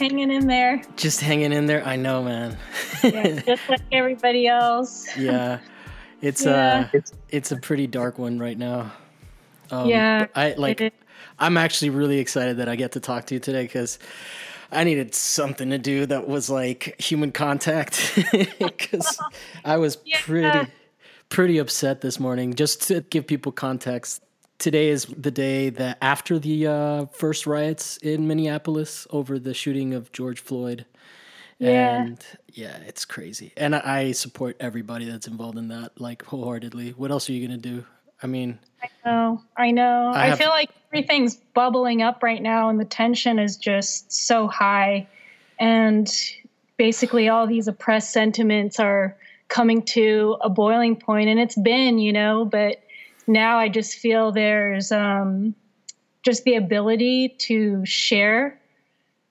hanging in there. Just hanging in there. I know, man. yeah, just like everybody else. yeah, it's yeah. uh, it's a pretty dark one right now. Um, yeah, I like. I'm actually really excited that I get to talk to you today because I needed something to do that was like human contact because I was yeah. pretty pretty upset this morning. Just to give people context, today is the day that after the uh, first riots in Minneapolis over the shooting of George Floyd. Yeah. And yeah, it's crazy. And I support everybody that's involved in that, like wholeheartedly. What else are you going to do? I mean, I know, I know. I, have, I feel like everything's bubbling up right now, and the tension is just so high. And basically, all these oppressed sentiments are coming to a boiling point, and it's been, you know, but now I just feel there's um, just the ability to share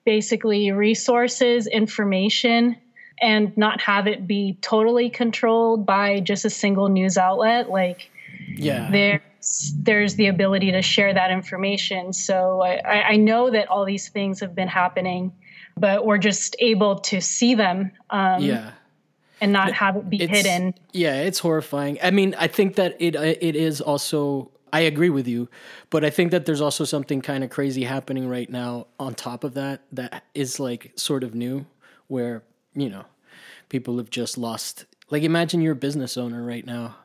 basically resources, information, and not have it be totally controlled by just a single news outlet. Like, yeah, there's there's the ability to share that information. So I, I know that all these things have been happening, but we're just able to see them. Um, yeah and not have it be it's, hidden. Yeah, it's horrifying. I mean, I think that it uh, it is also. I agree with you, but I think that there's also something kind of crazy happening right now on top of that that is like sort of new, where you know people have just lost. Like, imagine you're a business owner right now,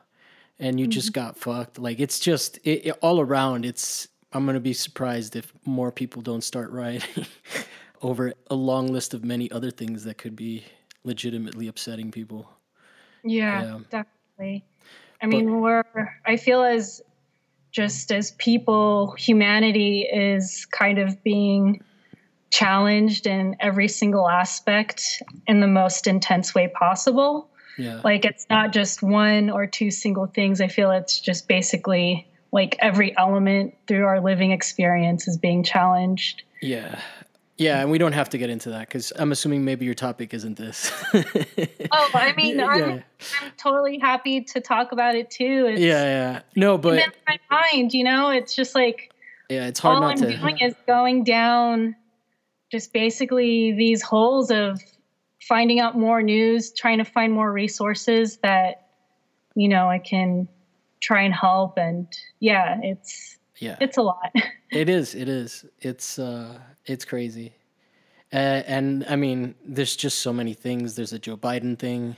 and you mm-hmm. just got fucked. Like, it's just it, it, all around. It's I'm gonna be surprised if more people don't start rioting over a long list of many other things that could be legitimately upsetting people. Yeah, yeah. definitely. I mean, but, we're, I feel as just as people, humanity is kind of being challenged in every single aspect in the most intense way possible. Yeah. Like it's not just one or two single things. I feel it's just basically like every element through our living experience is being challenged. Yeah. Yeah, and we don't have to get into that because I'm assuming maybe your topic isn't this. oh, I mean, yeah. I'm, I'm, totally happy to talk about it too. It's, yeah, yeah. No, but in my mind, you know, it's just like yeah, it's hard all I'm to. doing is going down just basically these holes of finding out more news, trying to find more resources that you know I can try and help, and yeah, it's yeah, it's a lot. it is. It is. It's. uh it's crazy. Uh, and I mean, there's just so many things. There's a Joe Biden thing.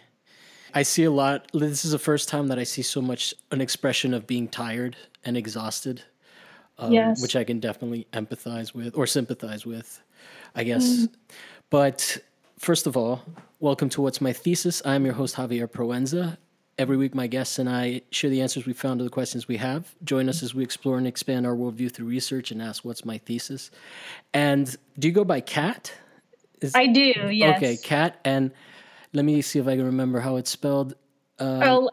I see a lot. This is the first time that I see so much an expression of being tired and exhausted, um, yes. which I can definitely empathize with or sympathize with, I guess. Mm. But first of all, welcome to What's My Thesis. I'm your host, Javier Proenza, Every week, my guests and I share the answers we found to the questions we have. Join us as we explore and expand our worldview through research and ask, What's my thesis? And do you go by Cat? Is, I do, yes. Okay, Cat. And let me see if I can remember how it's spelled. Uh,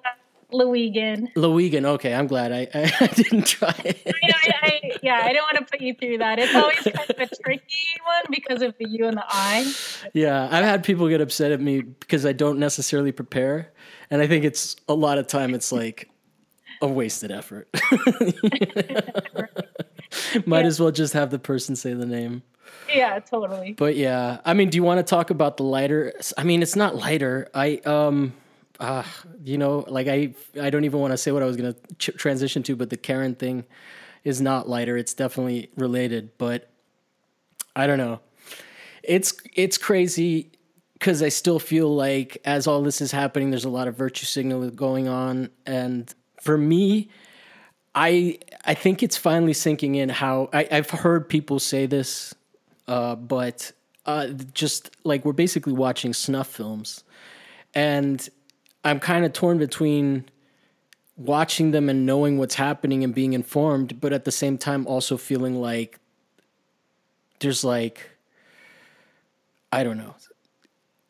Lewigan. Lewigan. Okay, I'm glad I, I, I didn't try it. I, I, yeah, I don't want to put you through that. It's always kind of a tricky one because of the U and the I. Yeah, I've had people get upset at me because I don't necessarily prepare and I think it's a lot of time it's like a wasted effort. Might yeah. as well just have the person say the name. Yeah, totally. But yeah, I mean, do you want to talk about the lighter? I mean, it's not lighter. I um, uh, you know, like I I don't even want to say what I was gonna ch- transition to, but the Karen thing is not lighter. It's definitely related, but I don't know. It's it's crazy because I still feel like as all this is happening, there's a lot of virtue signal going on, and for me, I I think it's finally sinking in how I, have heard people say this, uh, but uh, just like we're basically watching snuff films, and I'm kind of torn between watching them and knowing what's happening and being informed, but at the same time also feeling like there's like I don't know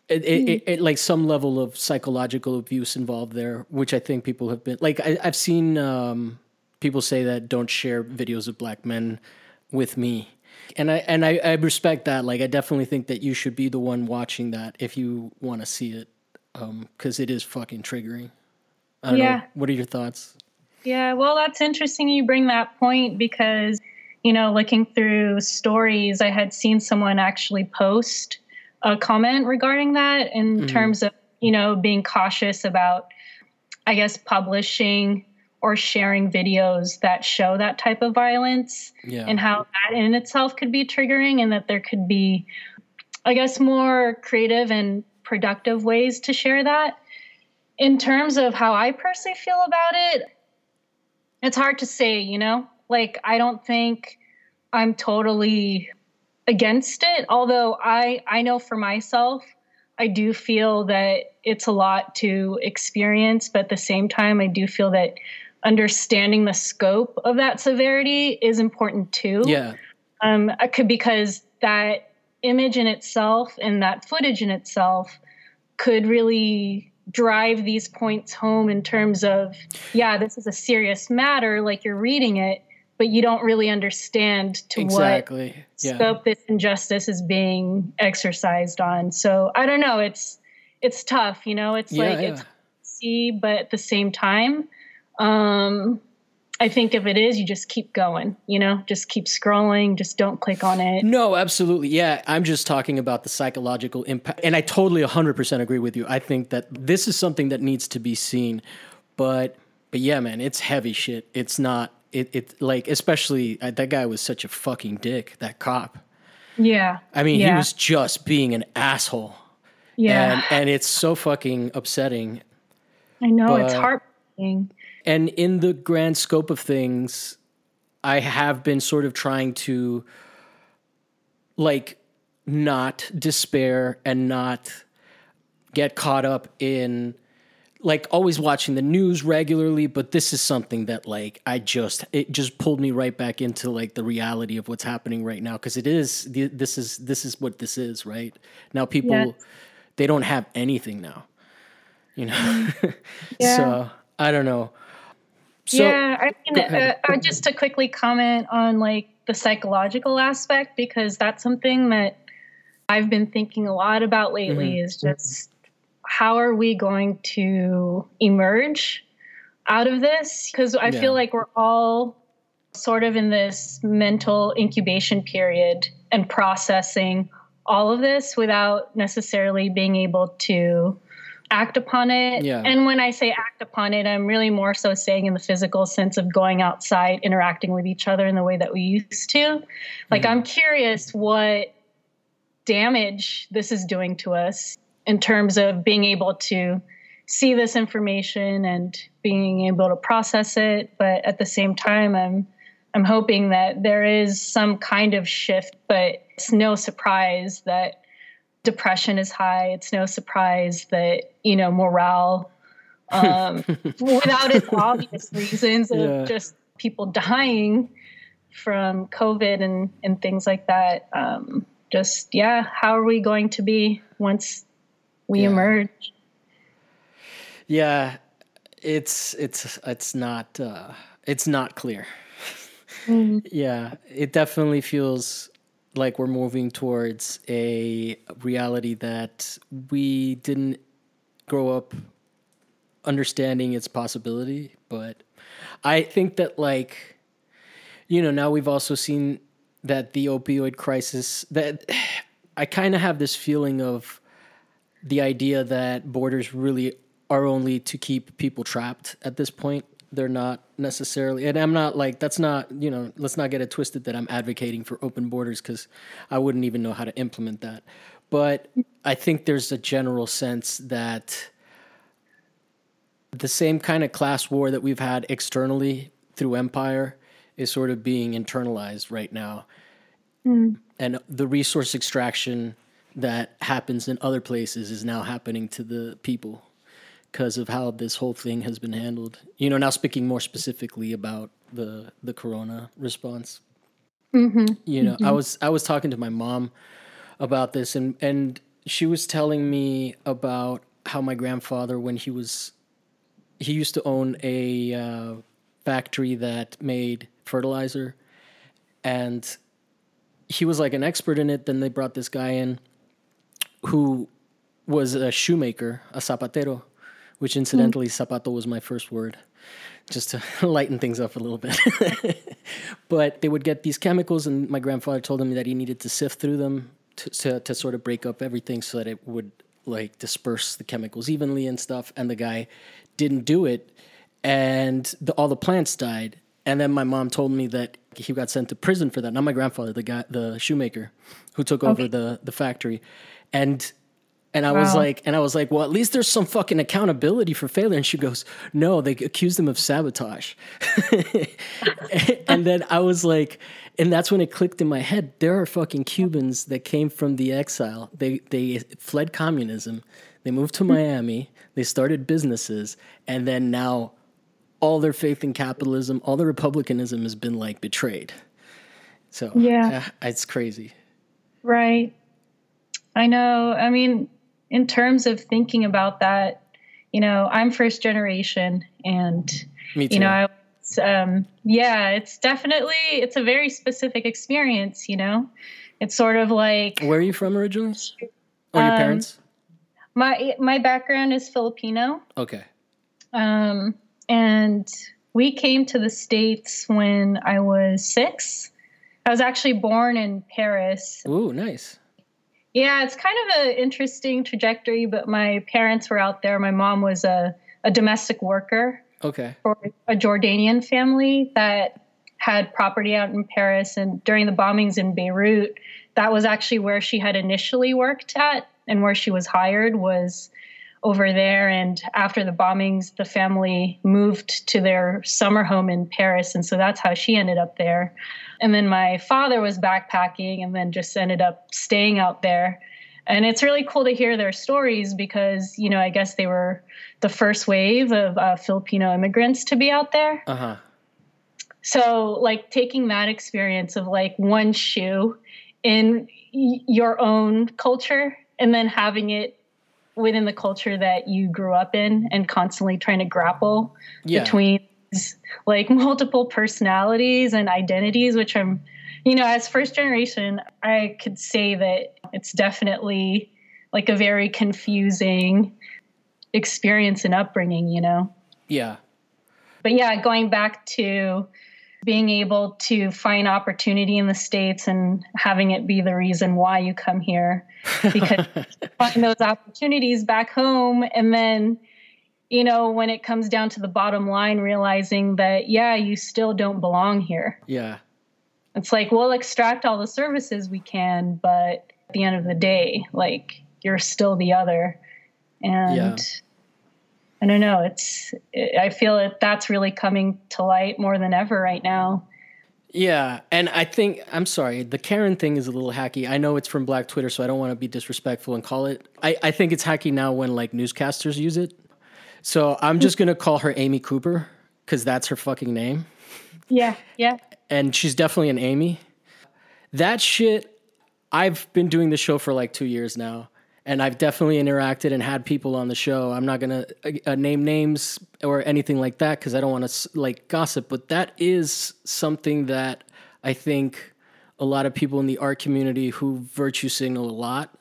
it, it, it, it, like some level of psychological abuse involved there, which I think people have been like. I, have seen um, people say that don't share videos of black men with me, and I and I, I respect that. Like, I definitely think that you should be the one watching that if you want to see it, because um, it is fucking triggering. I don't yeah. Know, what are your thoughts? Yeah, well, that's interesting you bring that point because you know, looking through stories, I had seen someone actually post a comment regarding that in mm-hmm. terms of, you know, being cautious about, I guess, publishing or sharing videos that show that type of violence yeah. and how that in itself could be triggering and that there could be, I guess, more creative and productive ways to share that. In terms of how I personally feel about it, it's hard to say, you know? Like, I don't think I'm totally against it, although I, I know for myself, I do feel that it's a lot to experience, but at the same time, I do feel that understanding the scope of that severity is important too. Yeah. Um, could because that image in itself and that footage in itself could really drive these points home in terms of, yeah, this is a serious matter, like you're reading it, but you don't really understand to exactly. what yeah. scope this injustice is being exercised on. So I don't know. It's it's tough, you know. It's yeah, like yeah. it's see, but at the same time, um, I think if it is, you just keep going, you know, just keep scrolling, just don't click on it. No, absolutely. Yeah. I'm just talking about the psychological impact. And I totally 100% agree with you. I think that this is something that needs to be seen. But, but yeah, man, it's heavy shit. It's not, it, it like, especially uh, that guy was such a fucking dick, that cop. Yeah. I mean, yeah. he was just being an asshole. Yeah. And, and it's so fucking upsetting. I know. But, it's heartbreaking and in the grand scope of things, I have been sort of trying to like not despair and not get caught up in like always watching the news regularly but this is something that like i just it just pulled me right back into like the reality of what's happening right now because it is this is this is what this is right now people yes. they don't have anything now you know yeah. so i don't know so, yeah, I mean, uh, uh, just to quickly comment on like the psychological aspect because that's something that I've been thinking a lot about lately mm-hmm. is just how are we going to emerge out of this? Because I yeah. feel like we're all sort of in this mental incubation period and processing all of this without necessarily being able to act upon it. Yeah. And when I say act upon it, I'm really more so saying in the physical sense of going outside, interacting with each other in the way that we used to. Like, mm-hmm. I'm curious what damage this is doing to us in terms of being able to see this information and being able to process it. But at the same time, I'm I'm hoping that there is some kind of shift, but it's no surprise that depression is high. It's no surprise that, you know, morale, um, without its obvious reasons of yeah. just people dying from COVID and, and things like that. Um, just, yeah, how are we going to be once we yeah. emerge? Yeah, it's, it's, it's not, uh, it's not clear. Mm-hmm. Yeah, it definitely feels like we're moving towards a reality that we didn't grow up understanding its possibility but i think that like you know now we've also seen that the opioid crisis that i kind of have this feeling of the idea that borders really are only to keep people trapped at this point they're not necessarily and i'm not like that's not you know let's not get it twisted that i'm advocating for open borders because i wouldn't even know how to implement that. But i think there's a general sense that the same kind of class war that we've had externally through empire is sort of being internalized right now. Mm. and the resource extraction that happens in other places is now happening to the people because of how this whole thing has been handled. You know, now speaking more specifically about the the corona response. Mm-hmm. You know, mm-hmm. I was I was talking to my mom about this, and and she was telling me about how my grandfather, when he was, he used to own a uh, factory that made fertilizer, and he was like an expert in it. Then they brought this guy in, who was a shoemaker, a zapatero, which incidentally, mm. zapato was my first word. just to lighten things up a little bit. but they would get these chemicals, and my grandfather told him that he needed to sift through them to, to, to sort of break up everything so that it would like disperse the chemicals evenly and stuff. And the guy didn't do it, and the, all the plants died. And then my mom told me that he got sent to prison for that. Not my grandfather, the guy, the shoemaker, who took okay. over the the factory, and and I wow. was like, and I was like, well, at least there's some fucking accountability for failure. And she goes, no, they accused him of sabotage. and then I was like, and that's when it clicked in my head. There are fucking Cubans that came from the exile. They they fled communism. They moved to Miami. They started businesses, and then now all their faith in capitalism, all their republicanism has been like betrayed. So yeah, uh, it's crazy. Right. I know. I mean, in terms of thinking about that, you know, I'm first generation, and you know, I um, yeah, it's definitely it's a very specific experience. You know, it's sort of like where are you from originally? Or your um, parents? My my background is Filipino. Okay. Um, and we came to the states when I was six. I was actually born in Paris. Ooh, nice. Yeah, it's kind of an interesting trajectory, but my parents were out there. My mom was a, a domestic worker Okay. For a Jordanian family that had property out in Paris. And during the bombings in Beirut, that was actually where she had initially worked at and where she was hired was over there. And after the bombings, the family moved to their summer home in Paris. And so that's how she ended up there. And then my father was backpacking and then just ended up staying out there and it's really cool to hear their stories because you know i guess they were the first wave of uh, filipino immigrants to be out there uh-huh so like taking that experience of like one shoe in y- your own culture and then having it within the culture that you grew up in and constantly trying to grapple yeah. between like multiple personalities and identities which i'm you know, as first generation, I could say that it's definitely like a very confusing experience and upbringing, you know? Yeah. But yeah, going back to being able to find opportunity in the States and having it be the reason why you come here because find those opportunities back home and then you know when it comes down to the bottom line realizing that yeah you still don't belong here yeah it's like we'll extract all the services we can, but at the end of the day, like you're still the other. And yeah. I don't know, it's I feel that that's really coming to light more than ever right now. Yeah, and I think I'm sorry, the Karen thing is a little hacky. I know it's from Black Twitter, so I don't want to be disrespectful and call it. I, I think it's hacky now when like newscasters use it. So I'm just gonna call her Amy Cooper because that's her fucking name. Yeah, yeah and she's definitely an Amy. That shit, I've been doing the show for like two years now, and I've definitely interacted and had people on the show. I'm not gonna uh, name names or anything like that because I don't want to like gossip, but that is something that I think a lot of people in the art community who virtue signal a lot,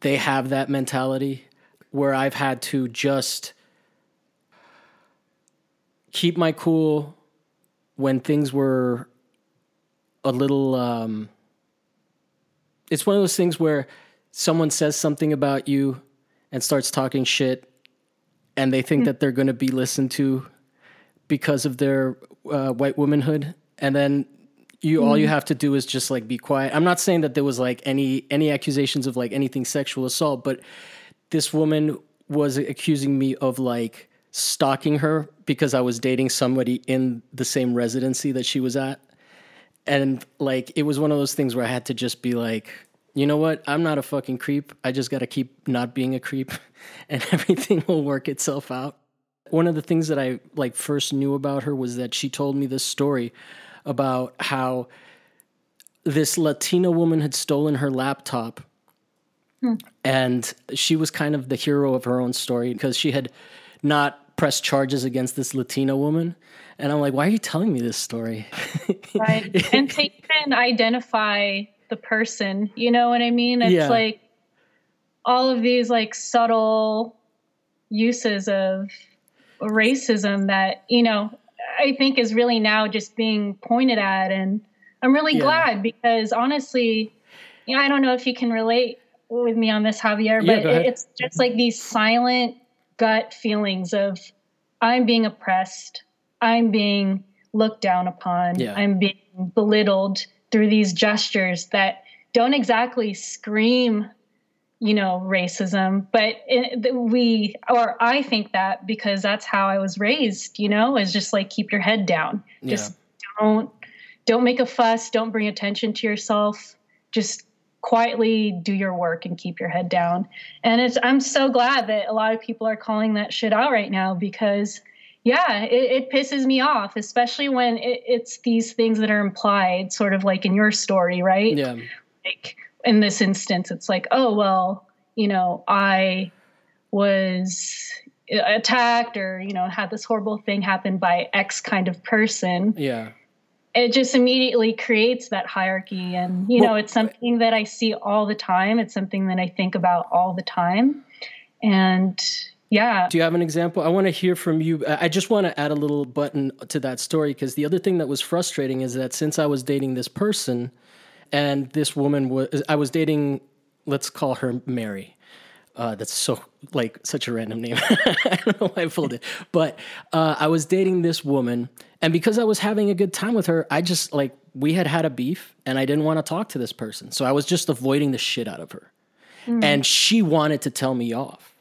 they have that mentality where I've had to just keep my cool when things were a little um, it's one of those things where someone says something about you and starts talking shit and they think mm-hmm. that they're going to be listened to because of their uh, white womanhood and then you mm-hmm. all you hmm. have to do is just like be quiet i'm not saying that there was like any any accusations of like anything sexual assault but this woman was accusing me of like stalking her because I was dating somebody in the same residency that she was at. And like it was one of those things where I had to just be like, you know what? I'm not a fucking creep. I just got to keep not being a creep and everything will work itself out. One of the things that I like first knew about her was that she told me this story about how this Latina woman had stolen her laptop. Hmm. And she was kind of the hero of her own story because she had not press charges against this Latina woman. And I'm like, why are you telling me this story? right. And to even identify the person, you know what I mean? It's yeah. like all of these like subtle uses of racism that you know I think is really now just being pointed at, and I'm really yeah. glad because honestly, you know, I don't know if you can relate with me on this, Javier, but yeah, it's just like these silent gut feelings of I'm being oppressed, I'm being looked down upon, yeah. I'm being belittled through these gestures that don't exactly scream you know racism but it, we or i think that because that's how i was raised you know is just like keep your head down. Just don't don't make a fuss. Don't bring attention to yourself. Just quietly do your work and keep your head down. And it's i'm so glad that a lot of people are calling that shit out right now because yeah it, it pisses me off especially when it, it's these things that are implied sort of like in your story right yeah like in this instance, it's like, oh, well, you know, I was attacked or, you know, had this horrible thing happen by X kind of person. Yeah. It just immediately creates that hierarchy. And, you well, know, it's something that I see all the time. It's something that I think about all the time. And, yeah. Do you have an example? I want to hear from you. I just want to add a little button to that story because the other thing that was frustrating is that since I was dating this person, and this woman was I was dating. Let's call her Mary. Uh, that's so like such a random name. I don't know why I pulled it, but uh, I was dating this woman, and because I was having a good time with her, I just like we had had a beef, and I didn't want to talk to this person, so I was just avoiding the shit out of her. Mm. And she wanted to tell me off.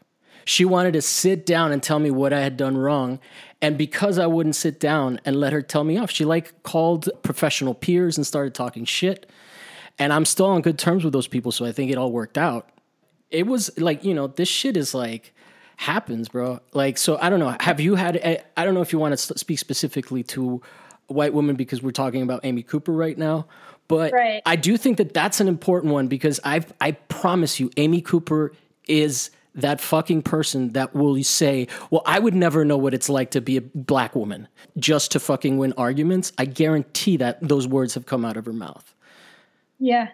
She wanted to sit down and tell me what I had done wrong. And because I wouldn't sit down and let her tell me off, she like called professional peers and started talking shit and I'm still on good terms with those people, so I think it all worked out. It was like you know this shit is like happens, bro. Like so, I don't know. Have you had? Eh, I don't know if you want to speak specifically to white women because we're talking about Amy Cooper right now. But right. I do think that that's an important one because I I promise you, Amy Cooper is that fucking person that will say, "Well, I would never know what it's like to be a black woman just to fucking win arguments." I guarantee that those words have come out of her mouth. Yeah.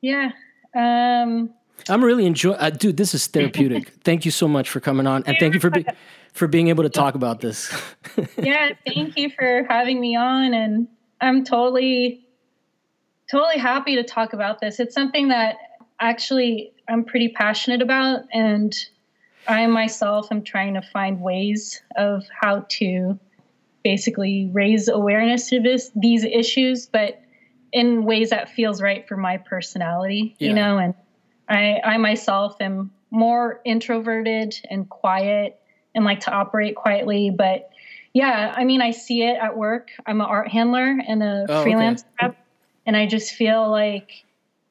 Yeah. Um, I'm really enjoying, uh, dude. This is therapeutic. thank you so much for coming on, and thank you for be- for being able to talk about this. yeah, thank you for having me on, and I'm totally, totally happy to talk about this. It's something that actually I'm pretty passionate about, and I myself am trying to find ways of how to basically raise awareness to this these issues, but in ways that feels right for my personality, yeah. you know, and I I myself am more introverted and quiet and like to operate quietly, but yeah, I mean I see it at work. I'm an art handler and a oh, freelance okay. rep, and I just feel like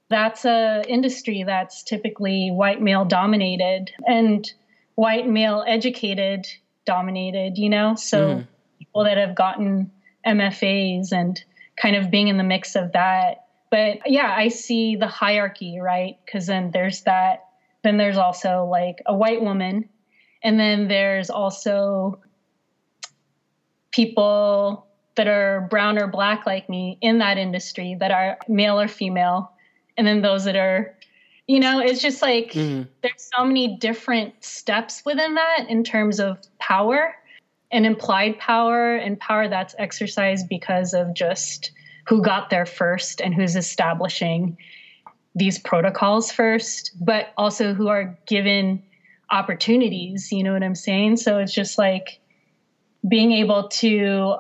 that's a industry that's typically white male dominated and white male educated dominated, you know? So mm. people that have gotten MFAs and kind of being in the mix of that. But yeah, I see the hierarchy, right? Because then there's that, then there's also like a white woman, and then there's also people that are brown or black like me in that industry that are male or female, and then those that are you know it's just like mm-hmm. there's so many different steps within that in terms of power and implied power and power that's exercised because of just who got there first and who's establishing these protocols first, but also who are given opportunities. You know what I'm saying? So it's just like being able to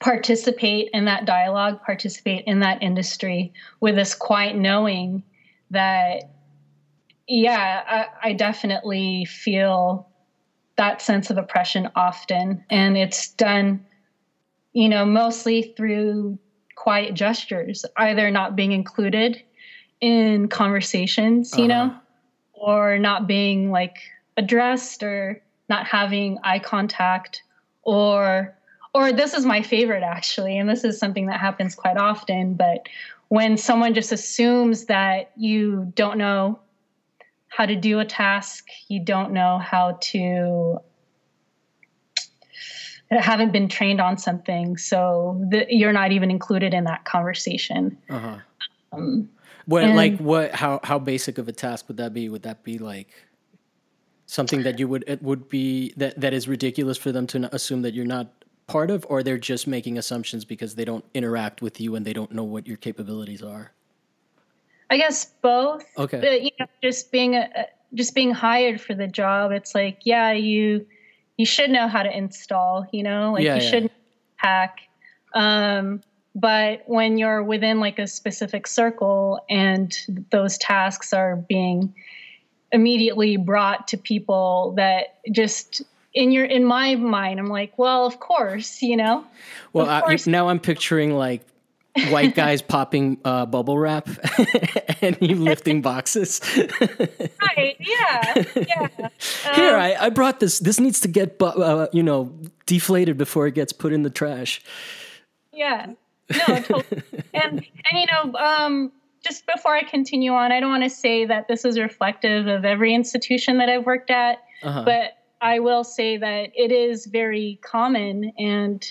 participate in that dialogue, participate in that industry with this quiet knowing that, yeah, I, I definitely feel that sense of oppression often. And it's done, you know, mostly through quiet gestures, either not being included in conversations, you uh-huh. know, or not being like addressed or not having eye contact or or this is my favorite actually and this is something that happens quite often but when someone just assumes that you don't know how to do a task, you don't know how to haven't been trained on something, so the, you're not even included in that conversation. Uh-huh. Um, what and, like what? How how basic of a task would that be? Would that be like? something that you would it would be that that is ridiculous for them to assume that you're not part of or they're just making assumptions because they don't interact with you and they don't know what your capabilities are? I guess both. Okay. But, you know just being a just being hired for the job it's like yeah you you should know how to install you know? Like Yeah, you yeah. should hack. Um but when you're within like a specific circle and those tasks are being immediately brought to people that just in your in my mind i'm like well of course you know well I, now i'm picturing like white guys popping uh, bubble wrap and you lifting boxes right yeah yeah here Um, I, I brought this this needs to get bu- uh, you know deflated before it gets put in the trash Yeah. No, totally. and and you know, um, just before I continue on, I don't want to say that this is reflective of every institution that I've worked at, uh-huh. but I will say that it is very common. And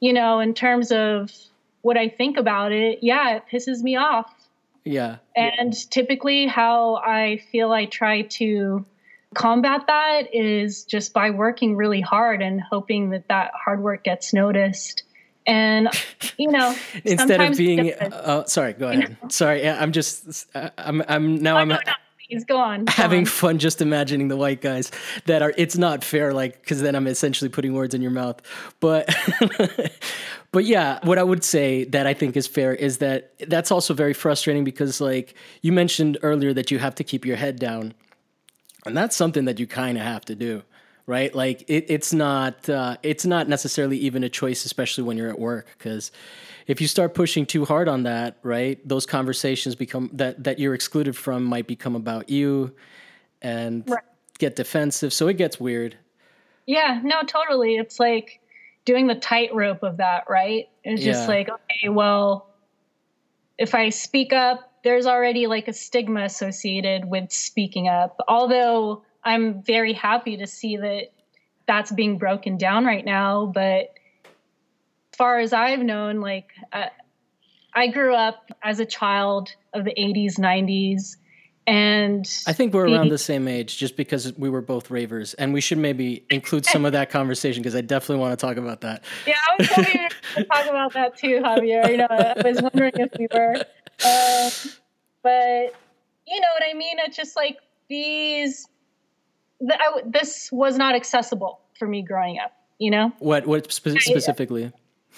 you know, in terms of what I think about it, yeah, it pisses me off. yeah And typically, how I feel I try to combat that is just by working really hard and hoping that that hard work gets noticed. And you know, instead of being uh, sorry go ahead sorry yeah, i'm just uh, i'm i'm now Oh, i'm no, no, please go on. go having fun just imagining the white guys that are it's not fair like because then i'm essentially putting words in your mouth. But but yeah what i would say that i think is fair is that that's also very frustrating because like you mentioned earlier that you have to keep your head down. And that's something that you kind of have to do right? Like it, it's not uh, it's not necessarily even a choice especially when you're at work because if you start pushing too hard on that right those conversations become that that you're excluded from might become about you and Right. get defensive so it gets weird Yeah, no, totally. It's like doing the tightrope of that, right? It's Yeah. just like, okay, well, if I speak up, there's already like a stigma associated with speaking up. Although I'm very happy to see that that's being broken down right now. But far as I've known, like, uh, I grew up as a child of the 80s, 90s. And i think we're the- around the same age just because we were both ravers and we should maybe include some of that conversation because i definitely want to talk about that Yeah, I was hoping to talk about that too, Javier. You know, I was wondering if we were. Um, but you know what I mean? It's just like these. The, I this was not accessible for me growing up. You know, what what spe- specifically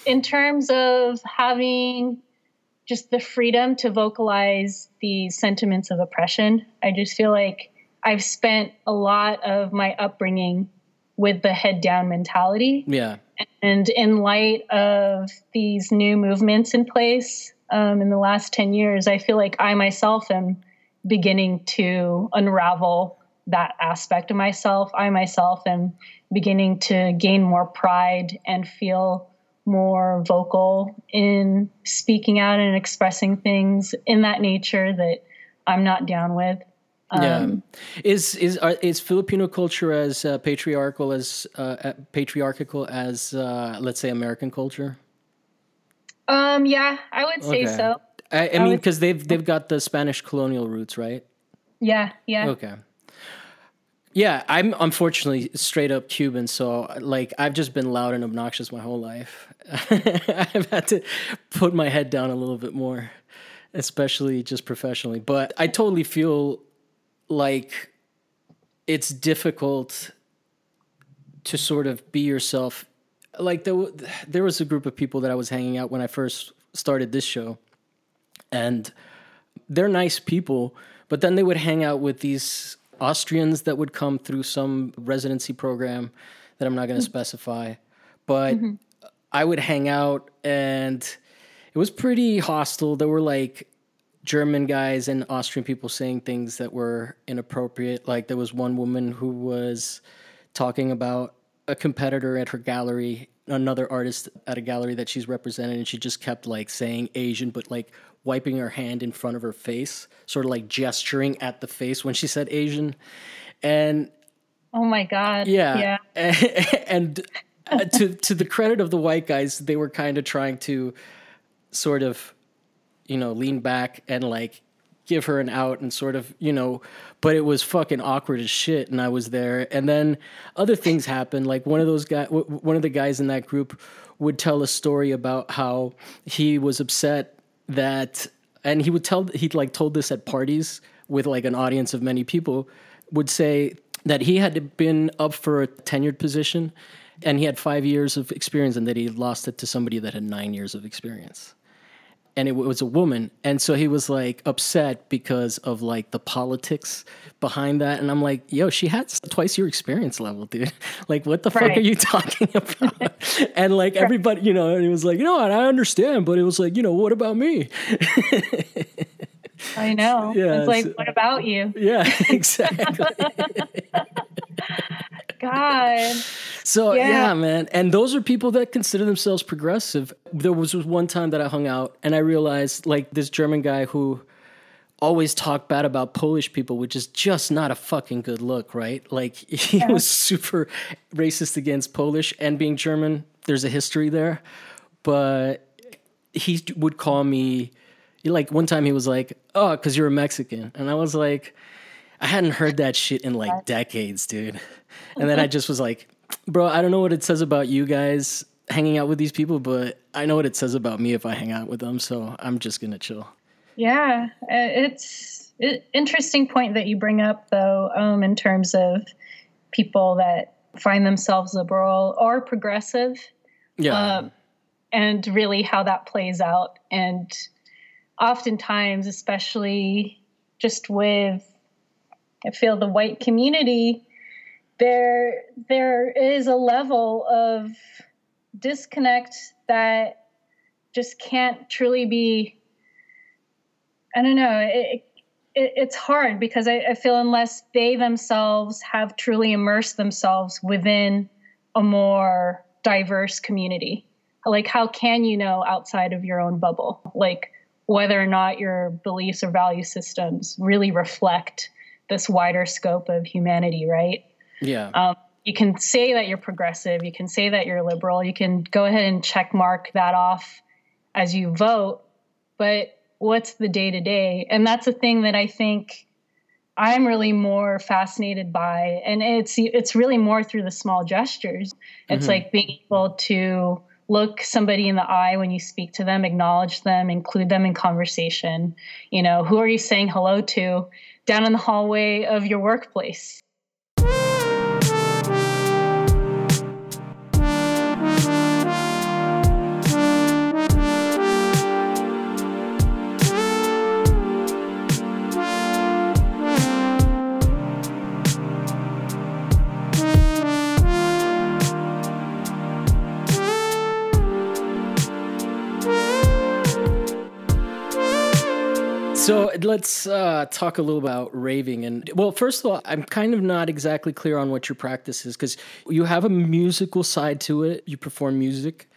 in terms of having just the freedom to vocalize the sentiments of oppression. I just feel like I've spent a lot of my upbringing with the head down mentality. yeah And in light of these new movements in place um, in the last 10 years, I feel like I myself am beginning to unravel that aspect of myself. I myself am beginning to gain more pride and feel more vocal in speaking out and expressing things in that nature that I'm not down with. yeah Um, is is are, is filipino culture as uh, patriarchal as uh, patriarchal as uh, let's say american culture um, yeah, I would say Okay. so. i, I mean would- because they've they've got the spanish colonial roots right Yeah, yeah. okay yeah i'm unfortunately straight up cuban so like i've just been loud and obnoxious my whole life. I've had to put my head down a little bit more especially just professionally. But i totally feel like it's difficult to sort of be yourself. Like there, there was a group of people that i was hanging out when i first started this show and they're nice people but then they would hang out with these austrians that would come through some residency program that i'm not going to mm-hmm. specify but mm-hmm. i would hang out and it was pretty hostile. There were like German guys and Austrian people saying things that were inappropriate. Like there was one woman who was talking about a competitor at her gallery, another artist at a gallery that she's represented, and she just kept like saying Asian, but like wiping her hand in front of her face, sort of like gesturing at the face when she said Asian. And Oh my God. yeah. Yeah. and uh, to to the credit of the white guys, they were kind of trying to sort of, you know, lean back and like give her an out and sort of, you know, but it was fucking awkward as shit. And I was there. And then other things happened. Like one of those guys, one of the guys in that group would tell a story about how he was upset that, and he would tell, he like told this at parties with like an audience of many people, would say that he had been up for a tenured position and he had five years of experience and that he lost it to somebody that had nine years of experience and it was a woman. And so he was like upset because of like the politics behind that. And i'm like yo she had twice your experience level dude. Like what the right. fuck are you talking about? And like everybody you know and he was like you know what? I understand. But it was like you know what about me? I know. Yeah, it's like so, what about you? Yeah exactly God. So yeah. yeah. man. And those are people that consider themselves progressive. There was one time that I hung out and I realized like this German guy who always talked bad about Polish people, which is just not a fucking good look, right? Like he yeah. was super racist against Polish and being German, there's a history there. But he would call me like one time he was like, "Oh, cuz you're a Mexican." And I was like, I hadn't heard that shit in like decades, dude. And then I just was like, bro, I don't know what it says about you guys hanging out with these people, but I know what it says about me if I hang out with them. So I'm just going to chill. Yeah. Uh, it's an interesting point that you bring up, though, um, in terms of people that find themselves liberal or progressive. Yeah. Um, and really how that plays out. And oftentimes, especially just with I feel the white community, there there is a level of disconnect that just can't truly be. I don't know. It, it, it's hard because I, I feel unless they themselves have truly immersed themselves within a more diverse community, like how can you know outside of your own bubble, like whether or not your beliefs or value systems really reflect this wider scope of humanity, right? Yeah. Um, you can say that you're progressive. You can say that you're liberal. You can go ahead and check mark that off as you vote. But what's the day to day? And that's a thing that I think I'm really more fascinated by. And it's it's really more through the small gestures. It's mm-hmm. like being able to look somebody in the eye when you speak to them, acknowledge them, include them in conversation. You know, who are you saying hello to? Down in the hallway of your workplace. So let's uh, talk a little about raving. And well, first of all, I'm kind of not exactly clear on what your practice is because you have a musical side to it. You perform music,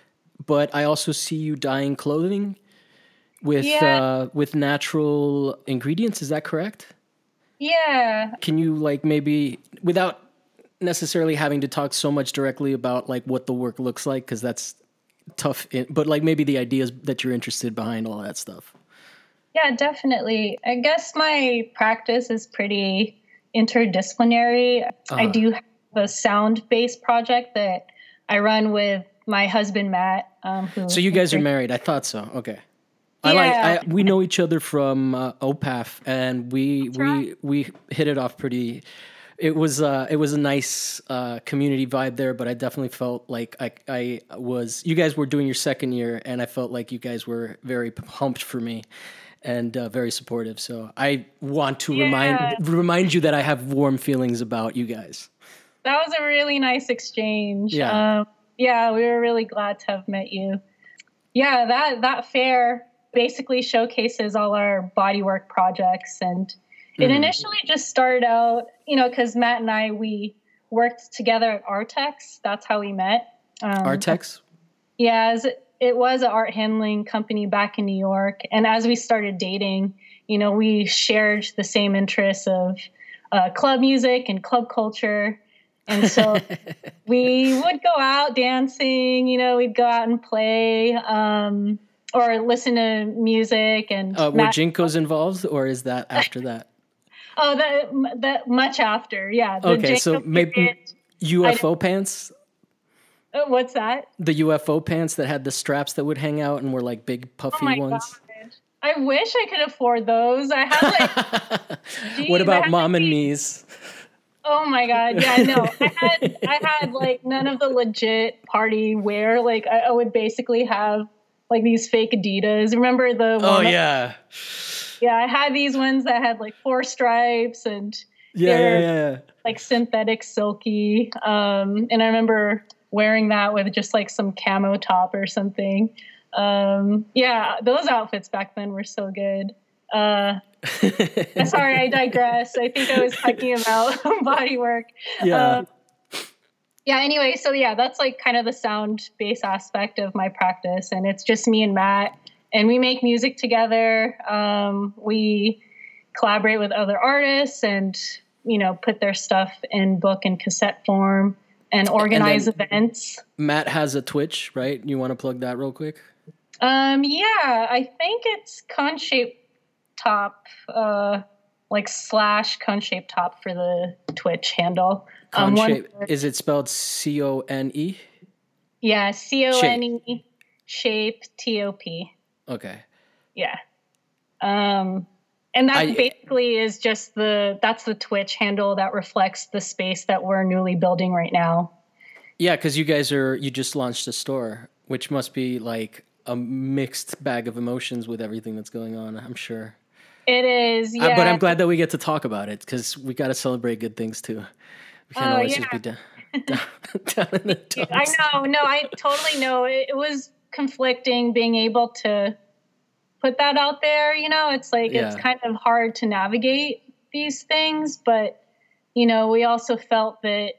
but I also see you dyeing clothing with yeah. uh, with natural ingredients. Is that correct? Yeah. Can you like maybe without necessarily having to talk so much directly about like what the work looks like because that's tough, in, but like maybe the ideas that you're interested behind all that stuff. Yeah, definitely. I guess my practice is pretty interdisciplinary. Uh-huh. I do have a sound based project that I run with my husband Matt. Um, so you guys are married? I thought so. Okay. I yeah. like. I, we know each other from uh, OPAF, and we we we hit it off pretty. It was uh, it was a nice uh, community vibe there, but I definitely felt like I I was. You guys were doing your second year, and I felt like you guys were very pumped for me and uh, very supportive. So I want to yeah. remind remind you that I have warm feelings about you guys. That was a really nice exchange. Yeah, um, yeah, we were really glad to have met you. Yeah, that that fair basically showcases all our bodywork projects, and it mm. initially just started out, you know, because Matt and I we worked together at Artex. That's how we met. Um, Artex. Yeah, as it was an art handling company back in New York. And as we started dating, you know, we shared the same interests of uh, club music and club culture. And so we would go out dancing, you know, we'd go out and play. Um, or listen to music and. Uh, were Jinkos involved, or is that after that? oh, that that much after, yeah. okay, so maybe UFO pants. Uh, what's that? The UFO pants that had the straps that would hang out and were like big puffy oh ones. I wish I could afford those. I had like. geez, what about mom like, and me's? Oh my god! Yeah, no, I had I had like none of the legit party wear. Like I, I would basically have like these fake Adidas. Remember the? Oh yeah. yeah, I had these ones that had like four stripes and yeah, yeah, yeah, like synthetic silky. Um, and I remember wearing that with just like some camo top or something. Um, yeah, those outfits back then were so good. Uh, sorry, I digress. I think I was talking about body work. Yeah. Um, yeah, anyway, so yeah, that's like kind of the sound bass aspect of my practice. And it's just me and Matt, and we make music together. Um, we collaborate with other artists and, you know, put their stuff in book and cassette form and organize and events. Matt has a Twitch, right? You want to plug that real quick? Um, yeah, I think it's cone shape top, uh, like slash cone shape top for the Twitch handle. Cone um, shape. Is it spelled C O N E? Yeah, C O N E shape T O P. Okay. Yeah. Um, and that I, basically is just the that's the Twitch handle that reflects the space that we're newly building right now. Yeah, because you guys are you just launched a store, which must be like a mixed bag of emotions with everything that's going on. I'm sure. It is, yeah. Uh, but I'm glad that we get to talk about it because we got to celebrate good things too. We can't oh, always yeah. just be down, down, down in the dumps. I know, no, I totally know. It, it, was conflicting being able to put that out there. You know, it's like yeah. it's kind of hard to navigate these things, but you know, we also felt that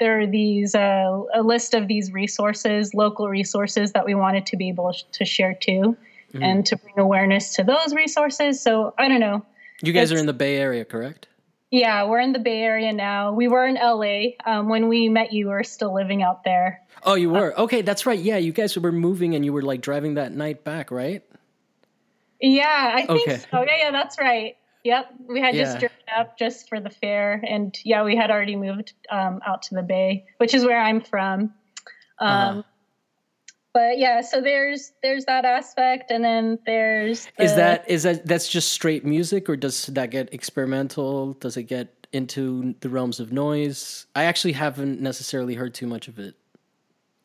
there are these uh, a list of these resources, local resources that we wanted to be able to share too, mm-hmm. and to bring awareness to those resources. So I don't know. You guys it's, are in the Bay Area, correct? Yeah, we're in the Bay Area now. We were in LA um, when we met you. We were still living out there. Oh, you were uh, okay. That's right. Yeah, you guys were moving, and you were like driving that night back, right? Yeah, I think okay. so. Yeah, yeah, that's right. Yep, we had yeah. just driven up just for the fair, and yeah, we had already moved um, out to the Bay, which is where I'm from. Um, uh-huh. But yeah, so there's there's that aspect, and then there's the, is that is that that's just straight music, or does that get experimental? Does it get into the realms of noise? I actually haven't necessarily heard too much of it.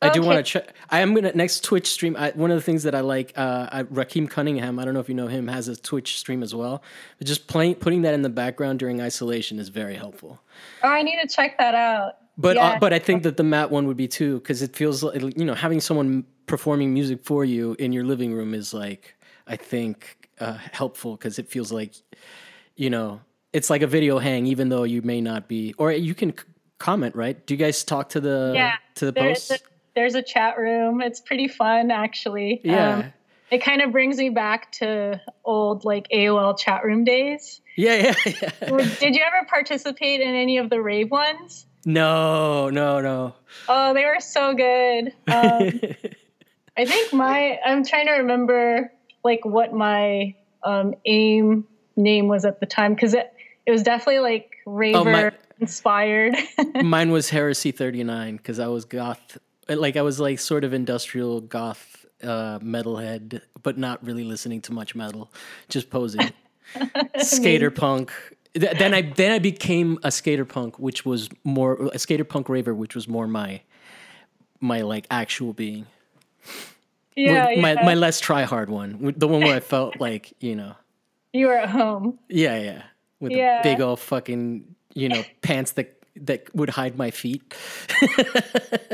I do want to check. I am gonna next Twitch stream. I, one of the things that I like, uh, I, Raheem Cunningham. I don't know if you know him, has a Twitch stream as well. But just playing, putting that in the background during isolation is very helpful. Oh, I need to check that out. But uh, yeah. uh, but I think that the Matt one would be too because it feels like you know having someone performing music for you in your living room is like I think uh, helpful because it feels like you know it's like a video hang even though you may not be or you can c- comment right. Do you guys talk to the yeah, to the posts? There's a chat room. It's pretty fun, actually. Yeah. Um, it kind of brings me back to old like AOL chat room days. Yeah, yeah, yeah. Did you ever participate in any of the rave ones? No, no, no. Oh, they were so good. Um, I think my I'm trying to remember like what my um, aim name was at the time because it it was definitely like raver oh, my, inspired. mine was Heresy 39 because I was goth like I was like sort of industrial goth uh, metalhead, but not really listening to much metal, just posing. skater punk. Then I then I became a skater punk, which was more a skater punk raver, which was more my my like actual being. Yeah, my yeah. my less try hard one, the one where I felt like you know. You were at home. Yeah, yeah, with yeah. big old fucking you know pants that that would hide my feet.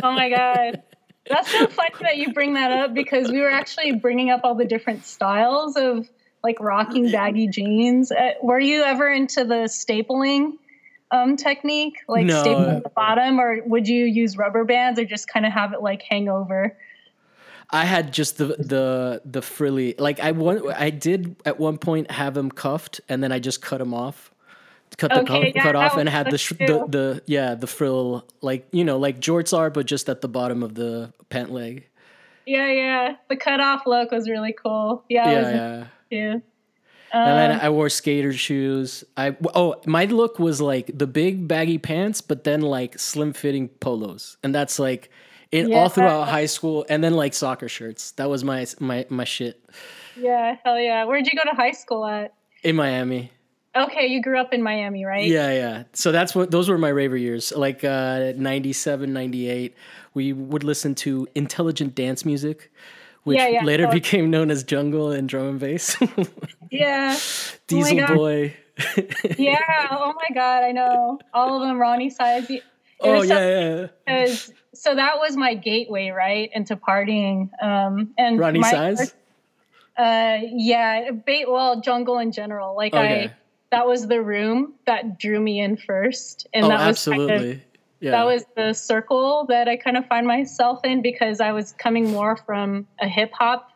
oh my god. That's so funny that you bring that up because we were actually bringing up all the different styles of like rocking baggy jeans. Uh, were you ever into the stapling um, technique, like no. stapling at the bottom, or would you use rubber bands, or just kind of have it like hang over? I had just the the the frilly like I want I did at one point have them cuffed and then I just cut them off cut the okay, yeah, cut off and had the, sh- the the yeah the frill like you know like jorts are but just at the bottom of the pant leg. Yeah, yeah. The cut off look was really cool. Yeah, yeah, yeah. Um, and then um, I wore skater shoes. I oh, my look was like the big baggy pants, but then like slim fitting polos, and that's like it yeah. all throughout high school, and then like soccer shirts. That was my my my shit. Yeah, hell yeah. Where'd you go to high school at? In Miami. Okay, you grew up in Miami, right? Yeah, yeah. So that's what those were my raver years. Like uh 97, 98. We would listen to intelligent dance music which yeah, yeah. later became known as jungle and drum and bass. yeah. Diesel oh Boy. yeah. Oh my god, I know all of them. Roni Size. oh yeah, yeah. So that was my gateway, right, into partying. Um, and Roni Size. Uh, yeah, bait. Well, jungle in general. Like okay. I, that was the room that drew me in first, and oh, that was absolutely. Kind of, yeah. that was the circle that I kind of find myself in because I was coming more from a hip hop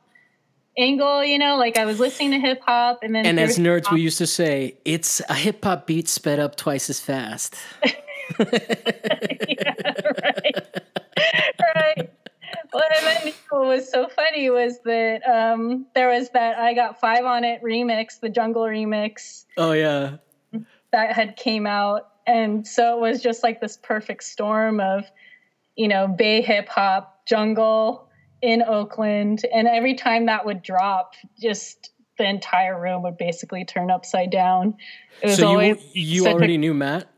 angle, you know, like I was listening to hip hop and then And as nerds hip-hop. we used to say, it's a hip hop beat sped up twice as fast. yeah, right. right. Well, and then what was so funny was that um, there was that I got five on it remix, the jungle remix. Oh yeah. That had came out. And so it was just like this perfect storm of you know bay hip hop jungle in oakland. And every time that would drop just the entire room would basically turn upside down. It was so always you, you already knew matt?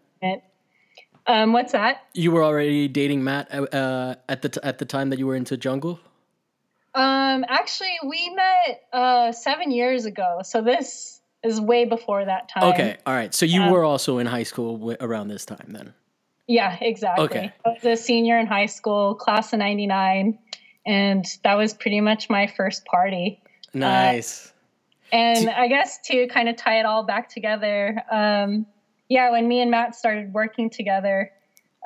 Um, what's that? You were already dating matt uh, at the t- at the time that you were into jungle um actually we met uh seven years ago so this is way before that time. Okay, all right. So you um, were also in high school w- around this time then. Yeah, exactly. Okay. I was a senior in high school, class of 99, and that was pretty much my first party. Uh, nice. Uh, and I guess to kind of tie it all back together, um, yeah, when me and Matt started working together,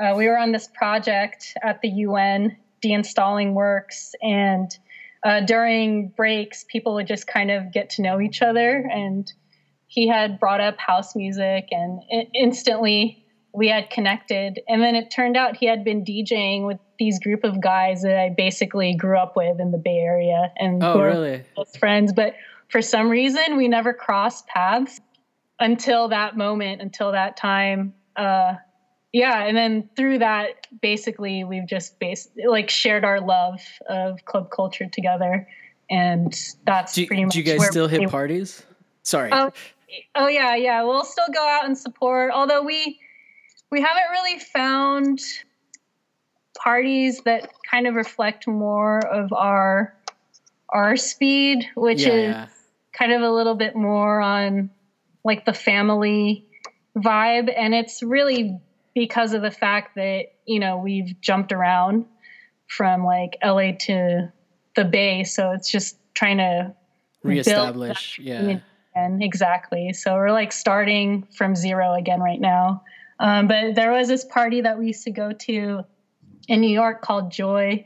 uh, we were on this project at the UN, deinstalling works, and uh, during breaks, people would just kind of get to know each other and he had brought up house music and instantly we had connected. And then it turned out he had been djing with these group of guys that i basically grew up with in the bay area and oh, really? close friends. But for some reason we never crossed paths until that moment until that time. Uh, yeah and then through that basically we've just based like shared our love of club culture together and that's do, pretty much do you guys still hit parties sorry um, Oh yeah, yeah. We'll still go out and support. Although we we haven't really found parties that kind of reflect more of our our speed, which yeah, is yeah. kind of a little bit more on like the family vibe. And it's really because of the fact that, you know, we've jumped around from like LA to the Bay. So it's just trying to reestablish. Yeah again. Exactly. So we're like starting from zero again right now. Um, but there was this party that we used to go to in New York called Joy,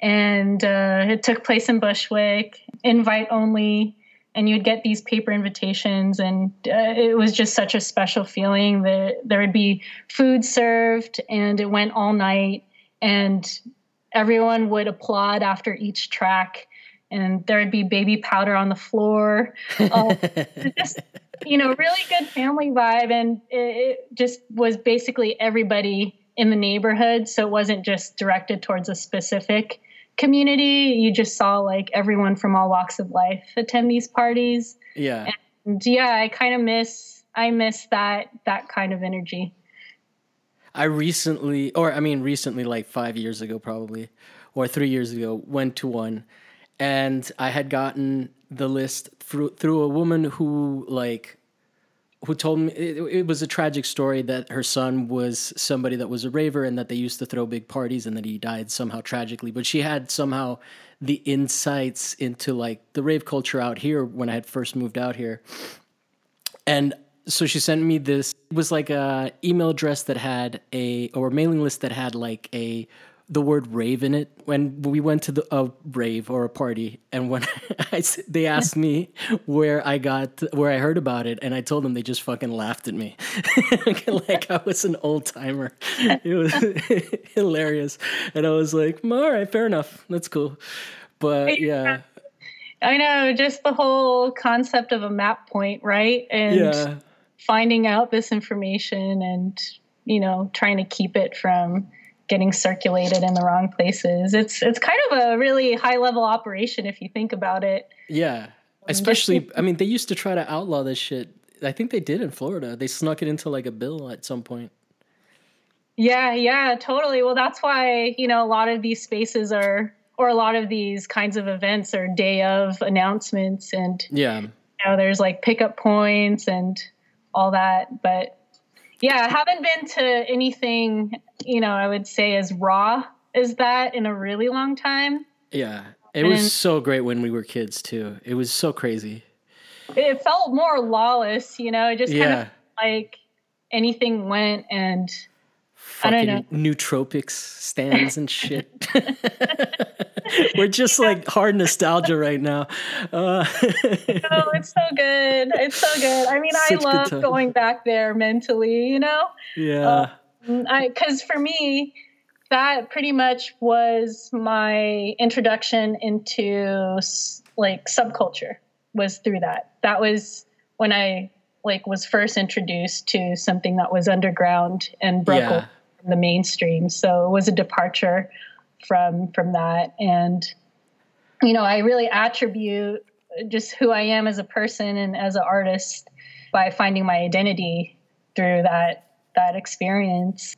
and uh, it took place in Bushwick, invite only, and you'd get these paper invitations, and uh, it was just such a special feeling that there would be food served, and it went all night, and everyone would applaud after each track and there would be baby powder on the floor. Uh, just, you know, really good family vibe. And it, it, just was basically everybody in the neighborhood. So it wasn't just directed towards a specific community. You just saw like everyone from all walks of life attend these parties. Yeah. And yeah, I kind of miss, I miss that, that kind of energy. I recently, or I mean, recently, like five years ago, probably, or three years ago, went to one and I had gotten the list through through a woman who like who told me it, it, was a tragic story that her son was somebody that was a raver and that they used to throw big parties and that he died somehow tragically. But she had somehow the insights into like the rave culture out here when I had first moved out here. And so she sent me this it was like a email address that had a or a mailing list that had like a the word rave in it when we went to the a rave or a party and when I, they asked me where I got where I heard about it and I told them they just fucking laughed at me like I was an old timer it was hilarious and I was like all right fair enough that's cool but yeah. I know, just the whole concept of a map point, right? And yeah. finding out this information and, you know, trying to keep it from getting circulated in the wrong places. It's it's kind of a really high level operation if you think about it. Um, yeah. Especially I mean they used to try to outlaw this shit. I think they did in Florida. They snuck it into like a bill at some point. Yeah, yeah, totally. Well, that's why, you know, a lot of these spaces are or a lot of these kinds of events are day of announcements and yeah. You know, there's like pickup points and all that, but yeah, I haven't been to anything, you know, I would say as raw as that in a really long time. Yeah. It and was so great when we were kids too. It was so crazy. It felt more lawless, you know, it just yeah. kind of like anything went and fucking nootropics stands and shit. We're just like hard nostalgia right now. Uh, oh, it's so good. It's so good. I mean, I love going back there mentally, you know? Yeah. Um, I Because for me, that pretty much was my introduction into like subculture was through that. That was when I like was first introduced to something that was underground and broke yeah the mainstream. So it was a departure from from that. And you know, I really attribute just who I am as a person and as an artist by finding my identity through that that experience.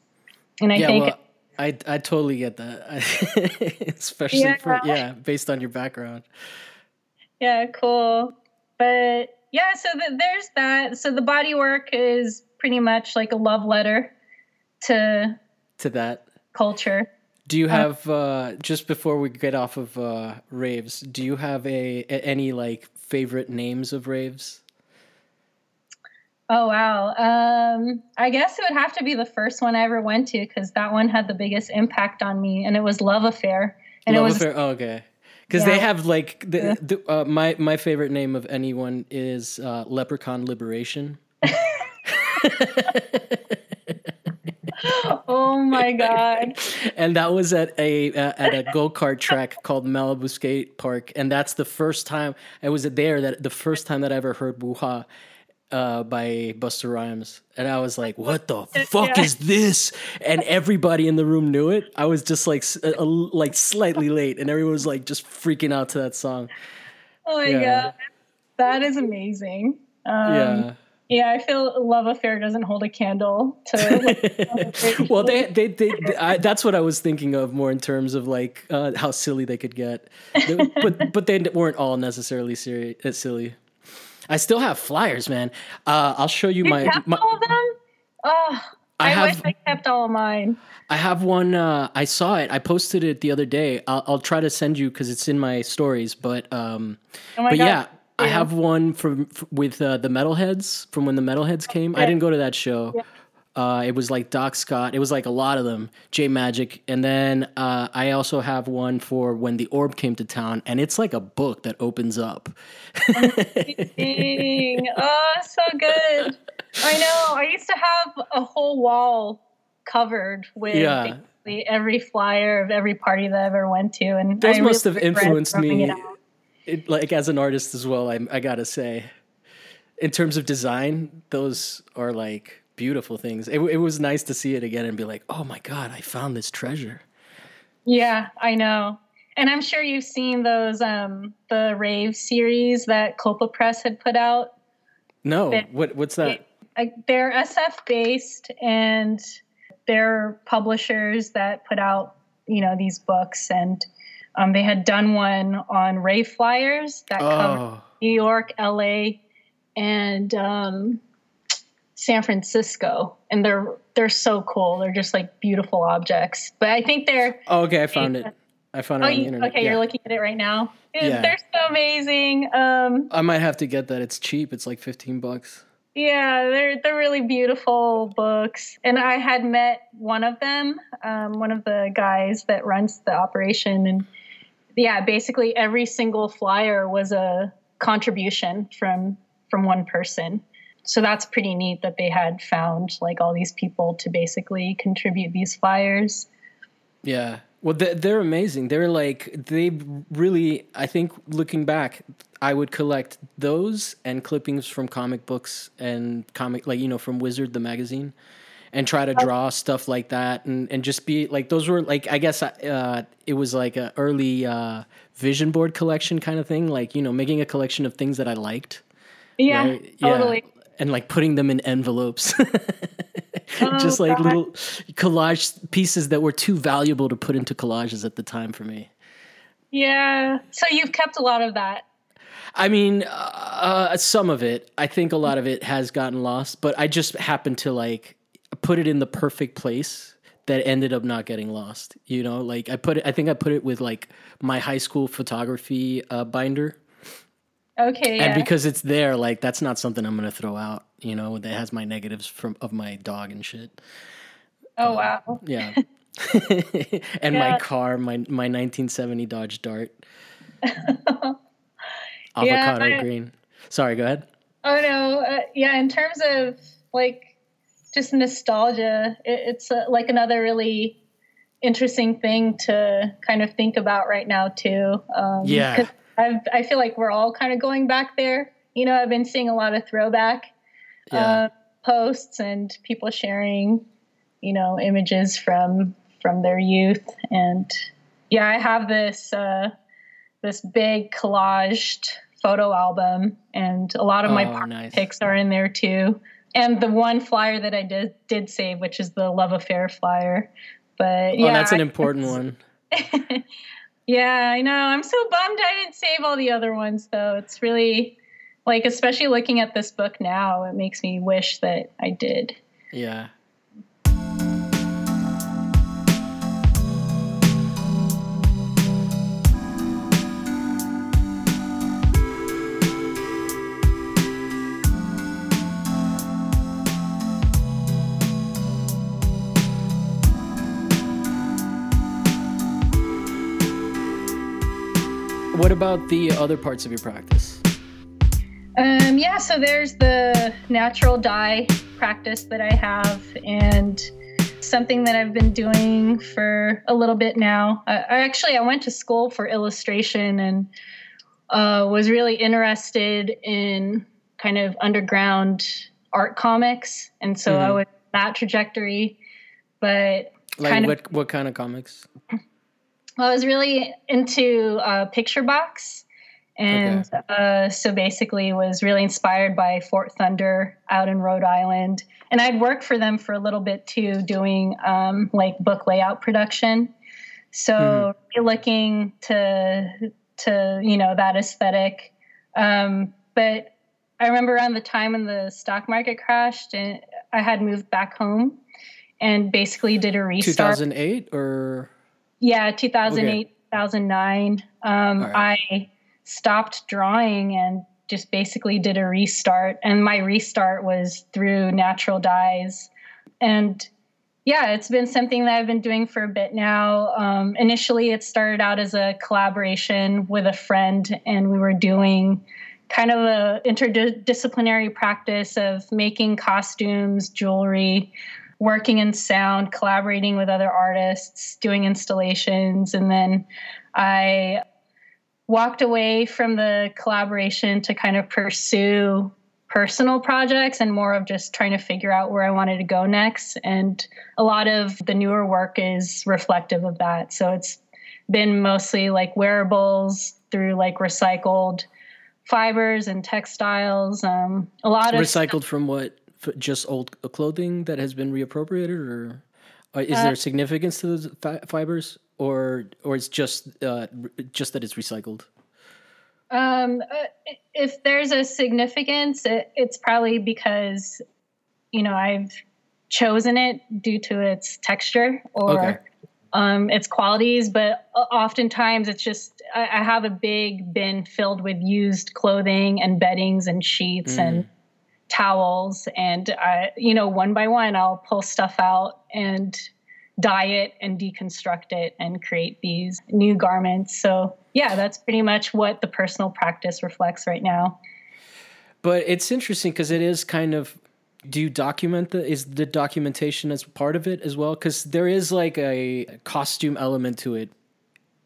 And I yeah, think well, I I totally get that. Especially yeah. for yeah, based on your background. Yeah, cool. But yeah, so the, there's that. So the body work is pretty much like a love letter to to that culture. Do you uh, have uh, just before we get off of uh, raves? Do you have a, any like favorite names of raves? Oh wow! Um, I guess it would have to be the first one I ever went to because that one had the biggest impact on me, and it was Love Affair. And Love it was Affair. Oh, okay. Because yeah. they have like the, the uh, my my favorite name of anyone is uh, Leprechaun Liberation. oh my god! And that was at a uh, at a go kart track called Malibu Skate Park, and that's the first time I was there. That the first time that I ever heard "Woo Hah" uh, by Busta Rhymes, and I was like, "What the fuck yeah. is this?" And everybody in the room knew it. I was just like a, a, like slightly late, and everyone was like just freaking out to that song. Oh my yeah. god, that is amazing. Um, yeah. Yeah, I feel Love Affair doesn't hold a candle to. well, they, they, they, they I, that's what I was thinking of more in terms of like uh, how silly they could get, but but they weren't all necessarily serious, uh, silly. I still have flyers, man. Uh, I'll show you, you my, my. all of them? Oh, I, I have, wish I kept all of mine. I have one. Uh, I saw it. I posted it the other day. I'll, I'll try to send you because it's in my stories. But um, oh but God. yeah, I have one from with uh, the Metalheadz from when the Metalheadz came. I didn't go to that show. Yeah. Uh, it was like Doc Scott. It was like a lot of them. J Majik, and then uh, I also have one for when the Orb came to town, and it's like a book that opens up. Amazing! oh, so good. I know. I used to have a whole wall covered with yeah. every flyer of every party that I ever went to, and those I must really have influenced me it, like as an artist as well, I, I gotta say, in terms of design, those are like beautiful things. It, it was nice to see it again and be like, oh my god, I found this treasure. Yeah, I know. And I'm sure you've seen those um the rave series that Colpa Press had put out. No, what what's that? They're SF based and they're publishers that put out, you know, these books and um, they had done one on Ray flyers that oh. covered New York, LA, and um, San Francisco, and they're they're so cool. They're just like beautiful objects. But I think they're oh, okay. I found it. I found it oh, on the internet. Okay, yeah. you're looking at it right now. yeah. They're so amazing. Um, I might have to get that. It's cheap. It's like fifteen bucks. Yeah, they're they're really beautiful books, and I had met one of them, um, one of the guys that runs the operation, and yeah, basically every single flyer was a contribution from from one person. So that's pretty neat that they had found like all these people to basically contribute these flyers. Yeah. Well, they're amazing. They're like they really. I think looking back, I would collect those and clippings from comic books and comic like you know from Wizard the magazine, and try to draw stuff like that and and just be like those were like I guess uh, it was like a early uh, vision board collection kind of thing. Like you know making a collection of things that I liked. Yeah, right? totally. Yeah. And like putting them in envelopes. oh, just like God. little collage pieces that were too valuable to put into collages at the time for me. Yeah. So you've kept a lot of that. I mean, uh, some of it. I think a lot of it has gotten lost, but I just happened to like put it in the perfect place that ended up not getting lost. You know, like I put it. I think I put it with like my high school photography uh, binder. Okay. And because it's there, like that's not something I'm gonna throw out. You know, that has my negatives from of my dog and shit. Oh um, wow. Yeah. and yeah. my car, my my 1970 Dodge Dart. Avocado yeah, I, green. Sorry, go ahead. Oh no, uh, yeah. In terms of like just nostalgia, it, it's uh, like another really interesting thing to kind of think about right now too. Um, yeah I've, I feel like we're all kind of going back there. You know, I've been seeing a lot of throwback yeah. uh, posts and people sharing, you know, images from from their youth. And yeah, I have this uh, this big collaged photo album, and a lot of oh, my nice. pics are in there too. And the one flyer that I did did save, which is the love affair flyer. But oh, yeah, oh, that's an important one. Yeah, I know. I'm so bummed I didn't save all the other ones though. It's really like especially looking at this book now, it makes me wish that I did. Yeah. About the other parts of your practice? Um, yeah, so there's the natural dye practice that I have, and something that I've been doing for a little bit now. I, I actually I went to school for illustration and uh, was really interested in kind of underground art comics, and so mm-hmm. I went that trajectory. But like what of, what kind of comics? Well, I was really into uh, Picture Box. And okay. uh, so basically was really inspired by Fort Thunder out in Rhode Island. And I'd worked for them for a little bit too, doing um, like book layout production. So mm-hmm. looking to to you know that aesthetic. Um, but I remember around the time when the stock market crashed, and I had moved back home, and basically did a restart. Two thousand eight or yeah, 2008, okay. 2009. Um, right. I stopped drawing and just basically did a restart. And my restart was through natural dyes. And yeah, it's been something that I've been doing for a bit now. Um, initially, it started out as a collaboration with a friend, and we were doing kind of a interdisciplinary practice of making costumes, jewelry, working in sound, collaborating with other artists, doing installations. And then I walked away from the collaboration to kind of pursue personal projects and more of just trying to figure out where I wanted to go next. And a lot of the newer work is reflective of that. So it's been mostly like wearables through like recycled fibers and textiles. Um, a lot of recycled from what? Just old clothing that has been reappropriated, or uh, is uh, there significance to those fi- fibers, or or it's just uh, just that it's recycled? Um, uh, if there's a significance, it, it's probably because you know I've chosen it due to its texture or okay. um, its qualities, but oftentimes it's just I, I, have a big bin filled with used clothing and beddings and sheets mm. and towels and I, you know one by one i'll pull stuff out and dye it and deconstruct it and create these new garments. So yeah that's pretty much what the personal practice reflects right now. But it's interesting because it is kind of do you document the is the documentation as part of it as well? Because there is like a costume element to it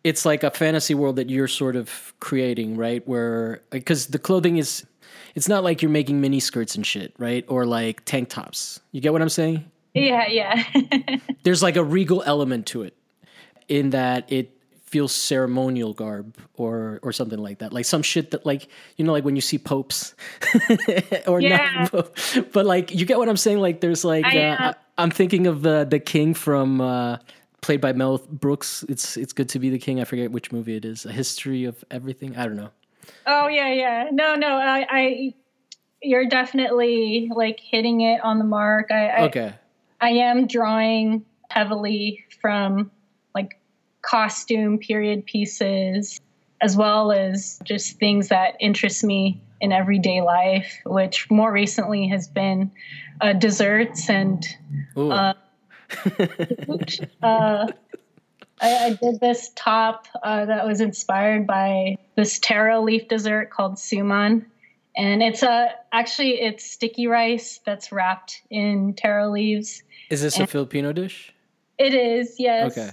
it's like a fantasy world that you're sort of creating right? Where because the clothing is it's not like you're making mini skirts and shit right? Or like tank tops. You get what i'm saying? Yeah yeah. There's like a regal element to it in that it feels ceremonial garb or or something like that. Like some shit that like you know like when you see popes or yeah. not but like you get what i'm saying? Like there's like I, uh, I, am thinking of the the king from uh played by mel brooks it's it's good to be the king. I forget which movie it is. A history of everything? I don't know. Oh yeah yeah. No no i i you're definitely like hitting it on the mark. I, I okay. I am drawing heavily from like costume period pieces, as well as just things that interest me in everyday life, which more recently has been uh, desserts and. Uh, uh, I, I, did this top uh, that was inspired by this taro leaf dessert called suman, and it's a actually it's sticky rice that's wrapped in taro leaves. Is this and a Filipino dish? It is, yes. Okay.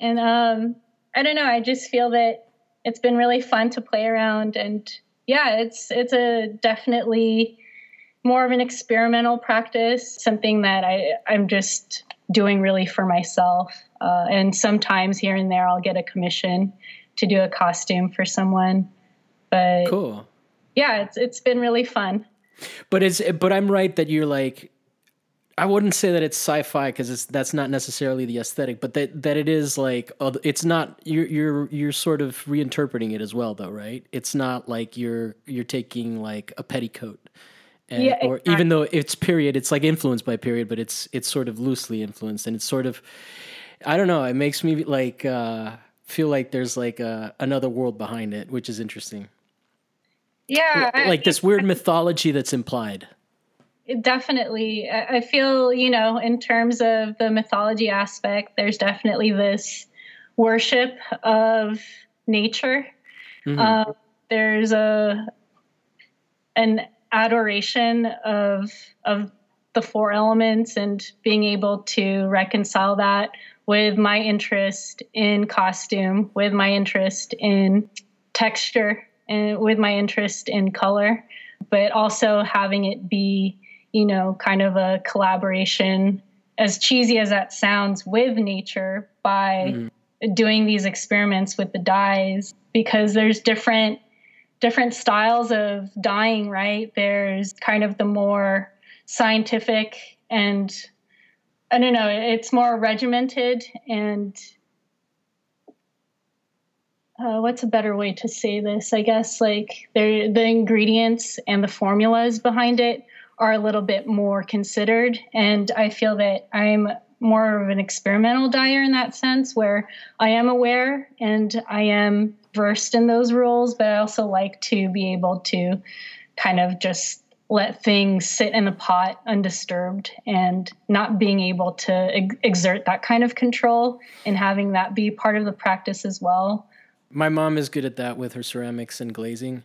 And um, I don't know. I just feel that it's been really fun to play around, and yeah, it's it's a definitely more of an experimental practice, something that I I'm just doing really for myself. Uh, and sometimes here and there, I'll get a commission to do a costume for someone. But cool. Yeah, it's it's been really fun. But it's but I'm right that you're like I wouldn't say that it's sci-fi because that's not necessarily the aesthetic, but that that it is like it's not you're you're you're sort of reinterpreting it as well, though, right? It's not like you're you're taking like a petticoat, and, yeah, or even though it's period, it's like influenced by period, but it's it's sort of loosely influenced, and it's sort of I don't know. It makes me like uh, feel like there's like a, another world behind it, which is interesting. Yeah, like this weird mythology that's implied definitely i feel you know in terms of the mythology aspect there's definitely this worship of nature mm-hmm. uh, there's a an adoration of of the four elements and being able to reconcile that with my interest in costume with my interest in texture and with my interest in color but also having it be you know, kind of a collaboration, as cheesy as that sounds, with nature by mm-hmm. doing these experiments with the dyes because there's different different styles of dyeing, right? There's kind of the more scientific and I don't know, it's more regimented and uh, what's a better way to say this? I guess like the ingredients and the formulas behind it are a little bit more considered. And I feel that I'm more of an experimental dyer in that sense, where I am aware and I am versed in those rules, but I also like to be able to kind of just let things sit in the pot undisturbed and not being able to ex- exert that kind of control and having that be part of the practice as well. My mom is good at that with her ceramics and glazing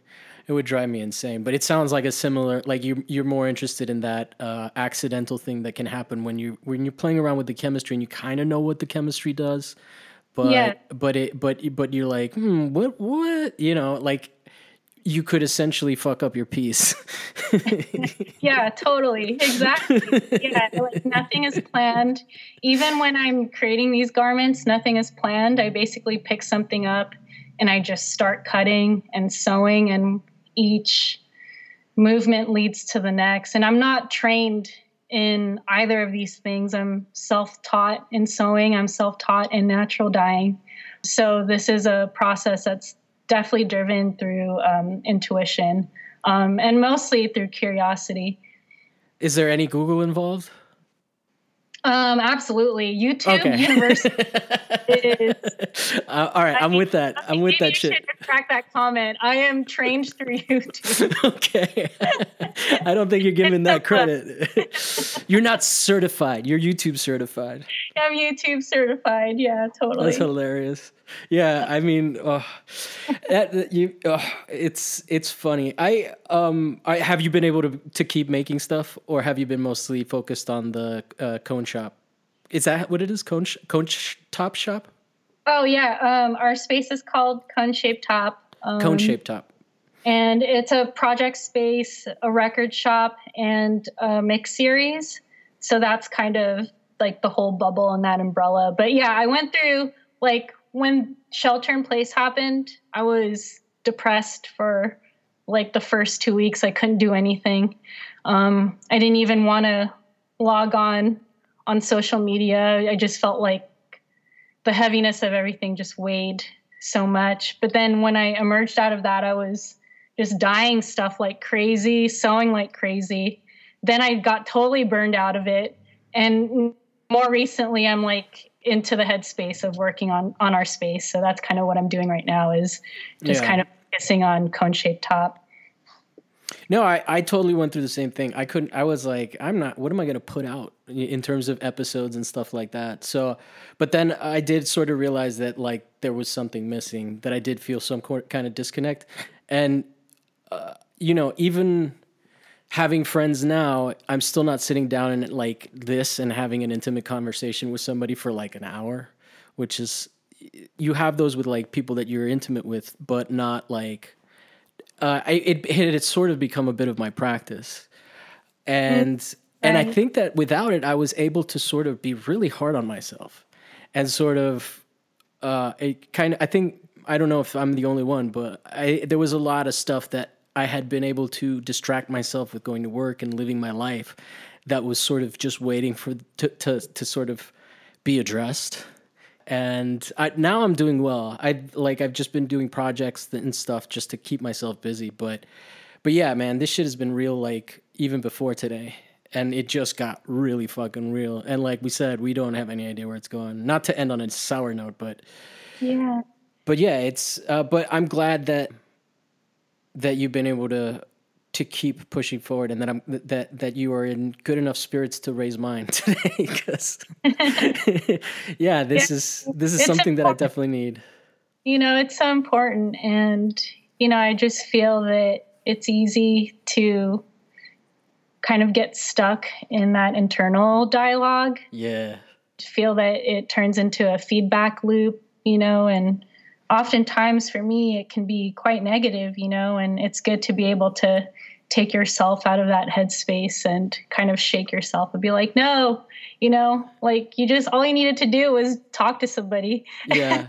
it would drive me insane. But it sounds like a similar, like you you're more interested in that uh, accidental thing that can happen when you when you're playing around with the chemistry and you kind of know what the chemistry does, but yeah. but it but but you're like, hmm, what what you know, like you could essentially fuck up your piece. yeah, totally. Exactly. Yeah, like nothing is planned. Even when I'm creating these garments, nothing is planned. I basically pick something up and I just start cutting and sewing and each movement leads to the next. And I'm not trained in either of these things. I'm self taught in sewing, I'm self taught in natural dyeing. So this is a process that's definitely driven through um, intuition um, and mostly through curiosity. Is there any Google involved? Um, absolutely. YouTube okay. University is. Uh, all right, I'm with that. I'm with that shit. Crack that comment. I am trained through YouTube. okay. I don't think you're giving that credit. you're not certified. You're YouTube certified. I'm YouTube certified. Yeah, totally. That's hilarious. Yeah, I mean, uh, that, you, uh, it's it's funny. I um, I have you been able to to keep making stuff, or have you been mostly focused on the uh, cone shop? Is that what it is? Cone sh- cone sh- top shop? Oh yeah, um, our space is called Cone Shape Top. Um, cone Shape Top. And it's a project space, a record shop, and a mix series. So that's kind of like the whole bubble and that umbrella. But yeah, I went through like when shelter in place happened, I was depressed for like the first two weeks. I couldn't do anything. Um, I didn't even want to log on on social media. I just felt like the heaviness of everything just weighed so much. But then when I emerged out of that, I was just dying stuff like crazy, sewing like crazy. Then I got totally burned out of it. And more recently, I'm like into the headspace of working on on our space. So that's kind of what I'm doing right now is just yeah. kind of focusing on cone shaped top. No, I, I totally went through the same thing. I couldn't, I was like, I'm not, what am I going to put out in terms of episodes and stuff like that? So, but then I did sort of realize that like there was something missing, that I did feel some kind of disconnect. And, uh, you know, even having friends now, I'm still not sitting down and like this and having an intimate conversation with somebody for like an hour, which is, you have those with like people that you're intimate with, but not like, uh, I, it, it had sort of become a bit of my practice, and mm-hmm. and I think that without it, I was able to sort of be really hard on myself, and sort of, uh, it kind of I think I don't know if I'm the only one, but I there was a lot of stuff that I had been able to distract myself with going to work and living my life, that was sort of just waiting for to to, to sort of be addressed and I, now I'm doing well. I like I've just been doing projects and stuff just to keep myself busy. But but yeah, man, this shit has been real like even before today, and it just got really fucking real. And like we said, we don't have any idea where it's going. Not to end on a sour note, but yeah, but yeah, it's. Uh, but I'm glad that that you've been able to to keep pushing forward and that I'm that that you are in good enough spirits to raise mine today because yeah this yeah. is this is something important. that I definitely need you know it's so important and you know I just feel that it's easy to kind of get stuck in that internal dialogue yeah feel that it turns into a feedback loop you know and oftentimes for me it can be quite negative you know and it's good to be able to take yourself out of that headspace and kind of shake yourself and be like no you know like you just all you needed to do was talk to somebody. Yeah.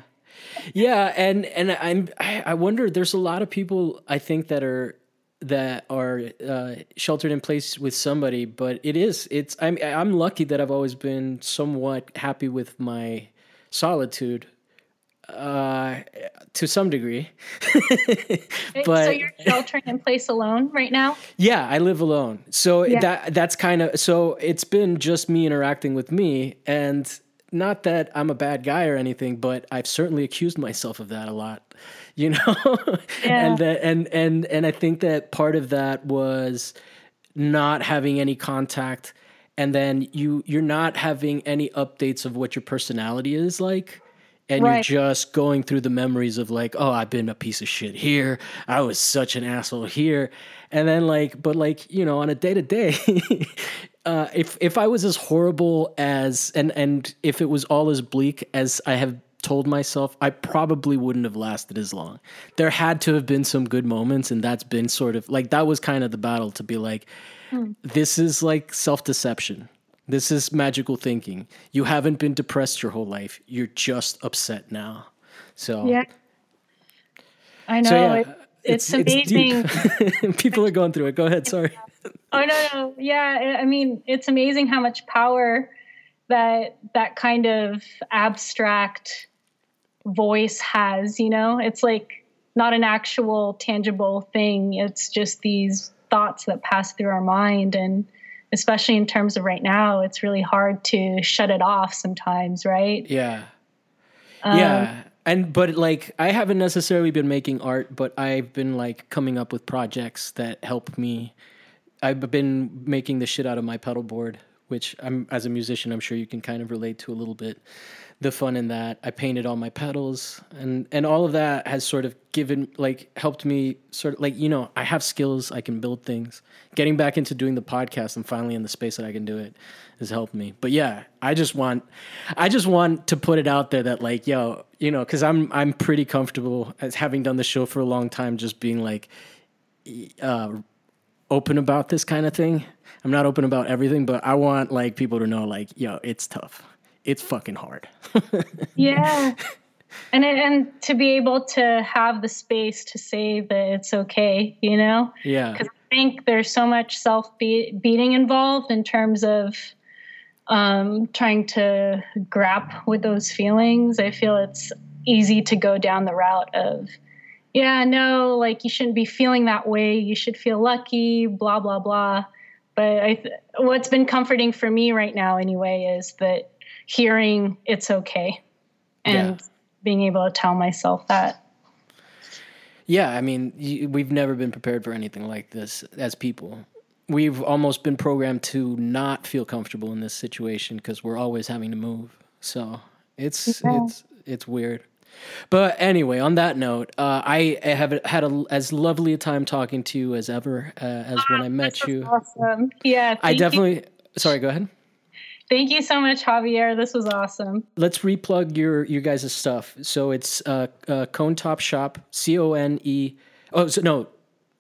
Yeah and and i'm i wonder there's a lot of people i think that are that are uh, sheltered in place with somebody but it is it's i'm i'm lucky that i've always been somewhat happy with my solitude uh, to some degree. but so you're sheltering in place alone right now? Yeah, I live alone. So yeah. that that's kind of so it's been just me interacting with me and not that I'm a bad guy or anything, but I've certainly accused myself of that a lot, you know? Yeah. and that and and and I think that part of that was not having any contact and then you you're not having any updates of what your personality is like and right. you're just going through the memories of like oh i've been a piece of shit here i was such an asshole here and then like but like you know on a day to day if if i was as horrible as and and if it was all as bleak as i have told myself i probably wouldn't have lasted as long there had to have been some good moments and that's been sort of like that was kind of the battle to be like hmm. this is like self-deception this is magical thinking. You haven't been depressed your whole life. You're just upset now. So yeah, I know. So yeah, it, it's, it's, amazing. It's People are going through it. Go ahead. Sorry. Oh no, no. Yeah, I mean, it's amazing how much power that that kind of abstract voice has. You know, it's like not an actual tangible thing. It's just these thoughts that pass through our mind and especially in terms of right now, it's really hard to shut it off sometimes, right? Yeah. Um, yeah. And but like I haven't necessarily been making art, but I've been like coming up with projects that help me. I've been making the shit out of my pedal board, which I'm as a musician, I'm sure you can kind of relate to a little bit the fun in that. I painted all my pedals and and all of that has sort of given like helped me sort of like you know, I have skills, I can build things. Getting back into doing the podcast and finally in the space that I can do it has helped me. But yeah, I just want I just want to put it out there that like, yo, you know, cuz I'm I'm pretty comfortable as having done the show for a long time just being like uh open about this kind of thing. I'm not open about everything, but I want like people to know like, yo, it's tough it's fucking hard. yeah. And and to be able to have the space to say that it's okay, you know? Yeah. Cuz I think there's so much self-beating involved in terms of um, trying to grap with those feelings. I feel it's easy to go down the route of yeah, no, like you shouldn't be feeling that way. You should feel lucky, blah blah blah. But I th- what's been comforting for me right now anyway is that hearing it's okay and yeah. being able to tell myself that. Yeah, I mean, we've never been prepared for anything like this as people. We've almost been programmed to not feel comfortable in this situation because we're always having to move. So it's yeah. it's it's weird. But anyway, on that note, uh, I have had a, as lovely a time talking to you as ever uh, as when I met you. Awesome. Yeah. I definitely. You. Sorry. Go ahead. Thank you so much, Javier. This was awesome. Let's replug your you guys' stuff. So it's uh, uh Cone Top Shop, C O N E. Oh, so no,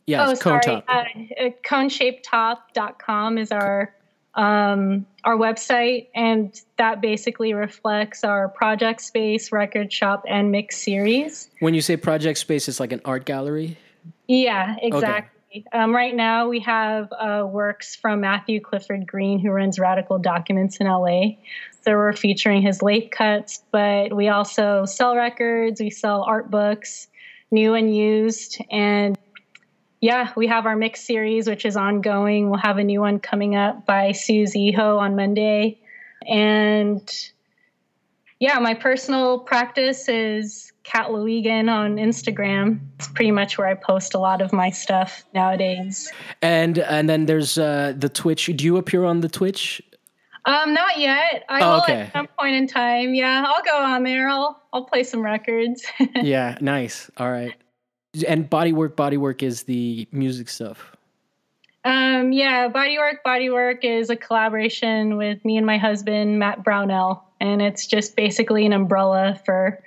yeah, oh, Cone sorry. Top. Uh, uh coneshapetop.com is our um, our website, and that basically reflects our project space, record shop, and mix series. When you say project space, it's like an art gallery. Yeah, exactly. Um, right now, we have uh, works from Matthew Clifford Green, who runs Radical Documents in LA. So we're featuring his late cuts, but we also sell records, we sell art books, new and used. And yeah, we have our mix series, which is ongoing. We'll have a new one coming up by Susie Ho on Monday. And yeah, my personal practice is Kat Lewigan on Instagram. It's pretty much where I post a lot of my stuff nowadays. And and then there's uh, the Twitch. Do you appear on the Twitch? Um, not yet. I oh, will okay. at some point in time. Yeah, I'll go on there. I'll I'll play some records. yeah, nice. All right. And bodywork, bodywork is the music stuff. Um, yeah, bodywork, bodywork is a collaboration with me and my husband Matt Brownell, and it's just basically an umbrella for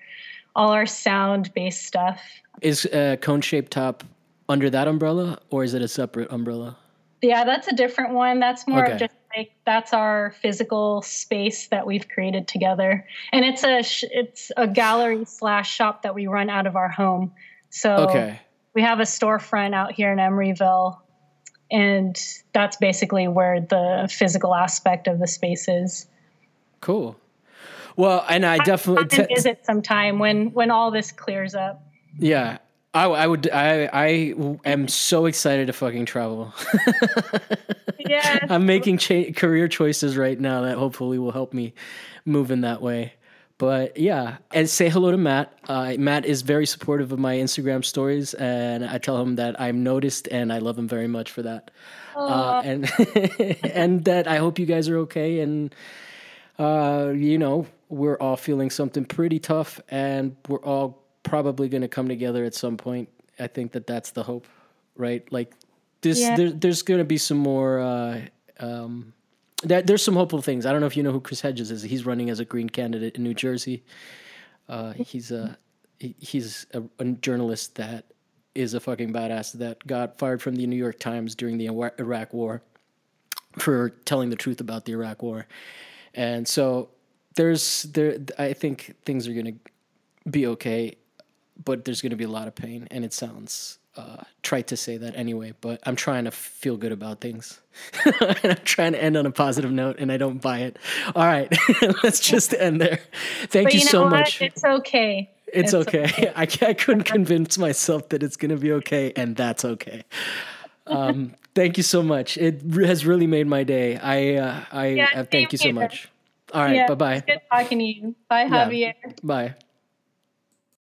all our sound based stuff. Is a cone shaped top under that umbrella or is it a separate umbrella? Yeah, that's a different one. That's more okay. of just like that's our physical space that we've created together, and it's a it's a gallery slash shop that we run out of our home. So okay. we have a storefront out here in Emeryville, and that's basically where the physical aspect of the space is. Cool. Well, and I definitely t- visit sometime when when all this clears up. Yeah, I, I would. I I am so excited to fucking travel. yeah, I'm making cha- career choices right now that hopefully will help me move in that way. But yeah, and say hello to Matt. Uh, Matt is very supportive of my Instagram stories, and I tell him that I'm noticed and I love him very much for that. Uh, and and that I hope you guys are okay and uh, you know, we're all feeling something pretty tough and we're all probably going to come together at some point. I think that that's the hope, right? Like this, yeah. there, there's going to be some more, uh, um, that, there's some hopeful things. I don't know if you know who Chris Hedges is. He's running as a green candidate in New Jersey. Uh, he's a, he, he's a, a journalist that is a fucking badass that got fired from the New York Times during the Iraq War for telling the truth about the Iraq War. And so there's there I think things are going to be okay, but there's going to be a lot of pain and it sounds uh, trite to say that anyway, but I'm trying to feel good about things. and I'm trying to end on a positive note, and I don't buy it. All right, let's just end there. Thank you, you know so what? much. It's okay. It's, it's okay. okay. I, I couldn't convince myself that it's going to be okay, and that's okay. Um, thank you so much. It has really made my day. I uh, I yeah, uh, thank you so much. All right, yeah, bye bye. Good talking to you. Bye, Javier. Bye.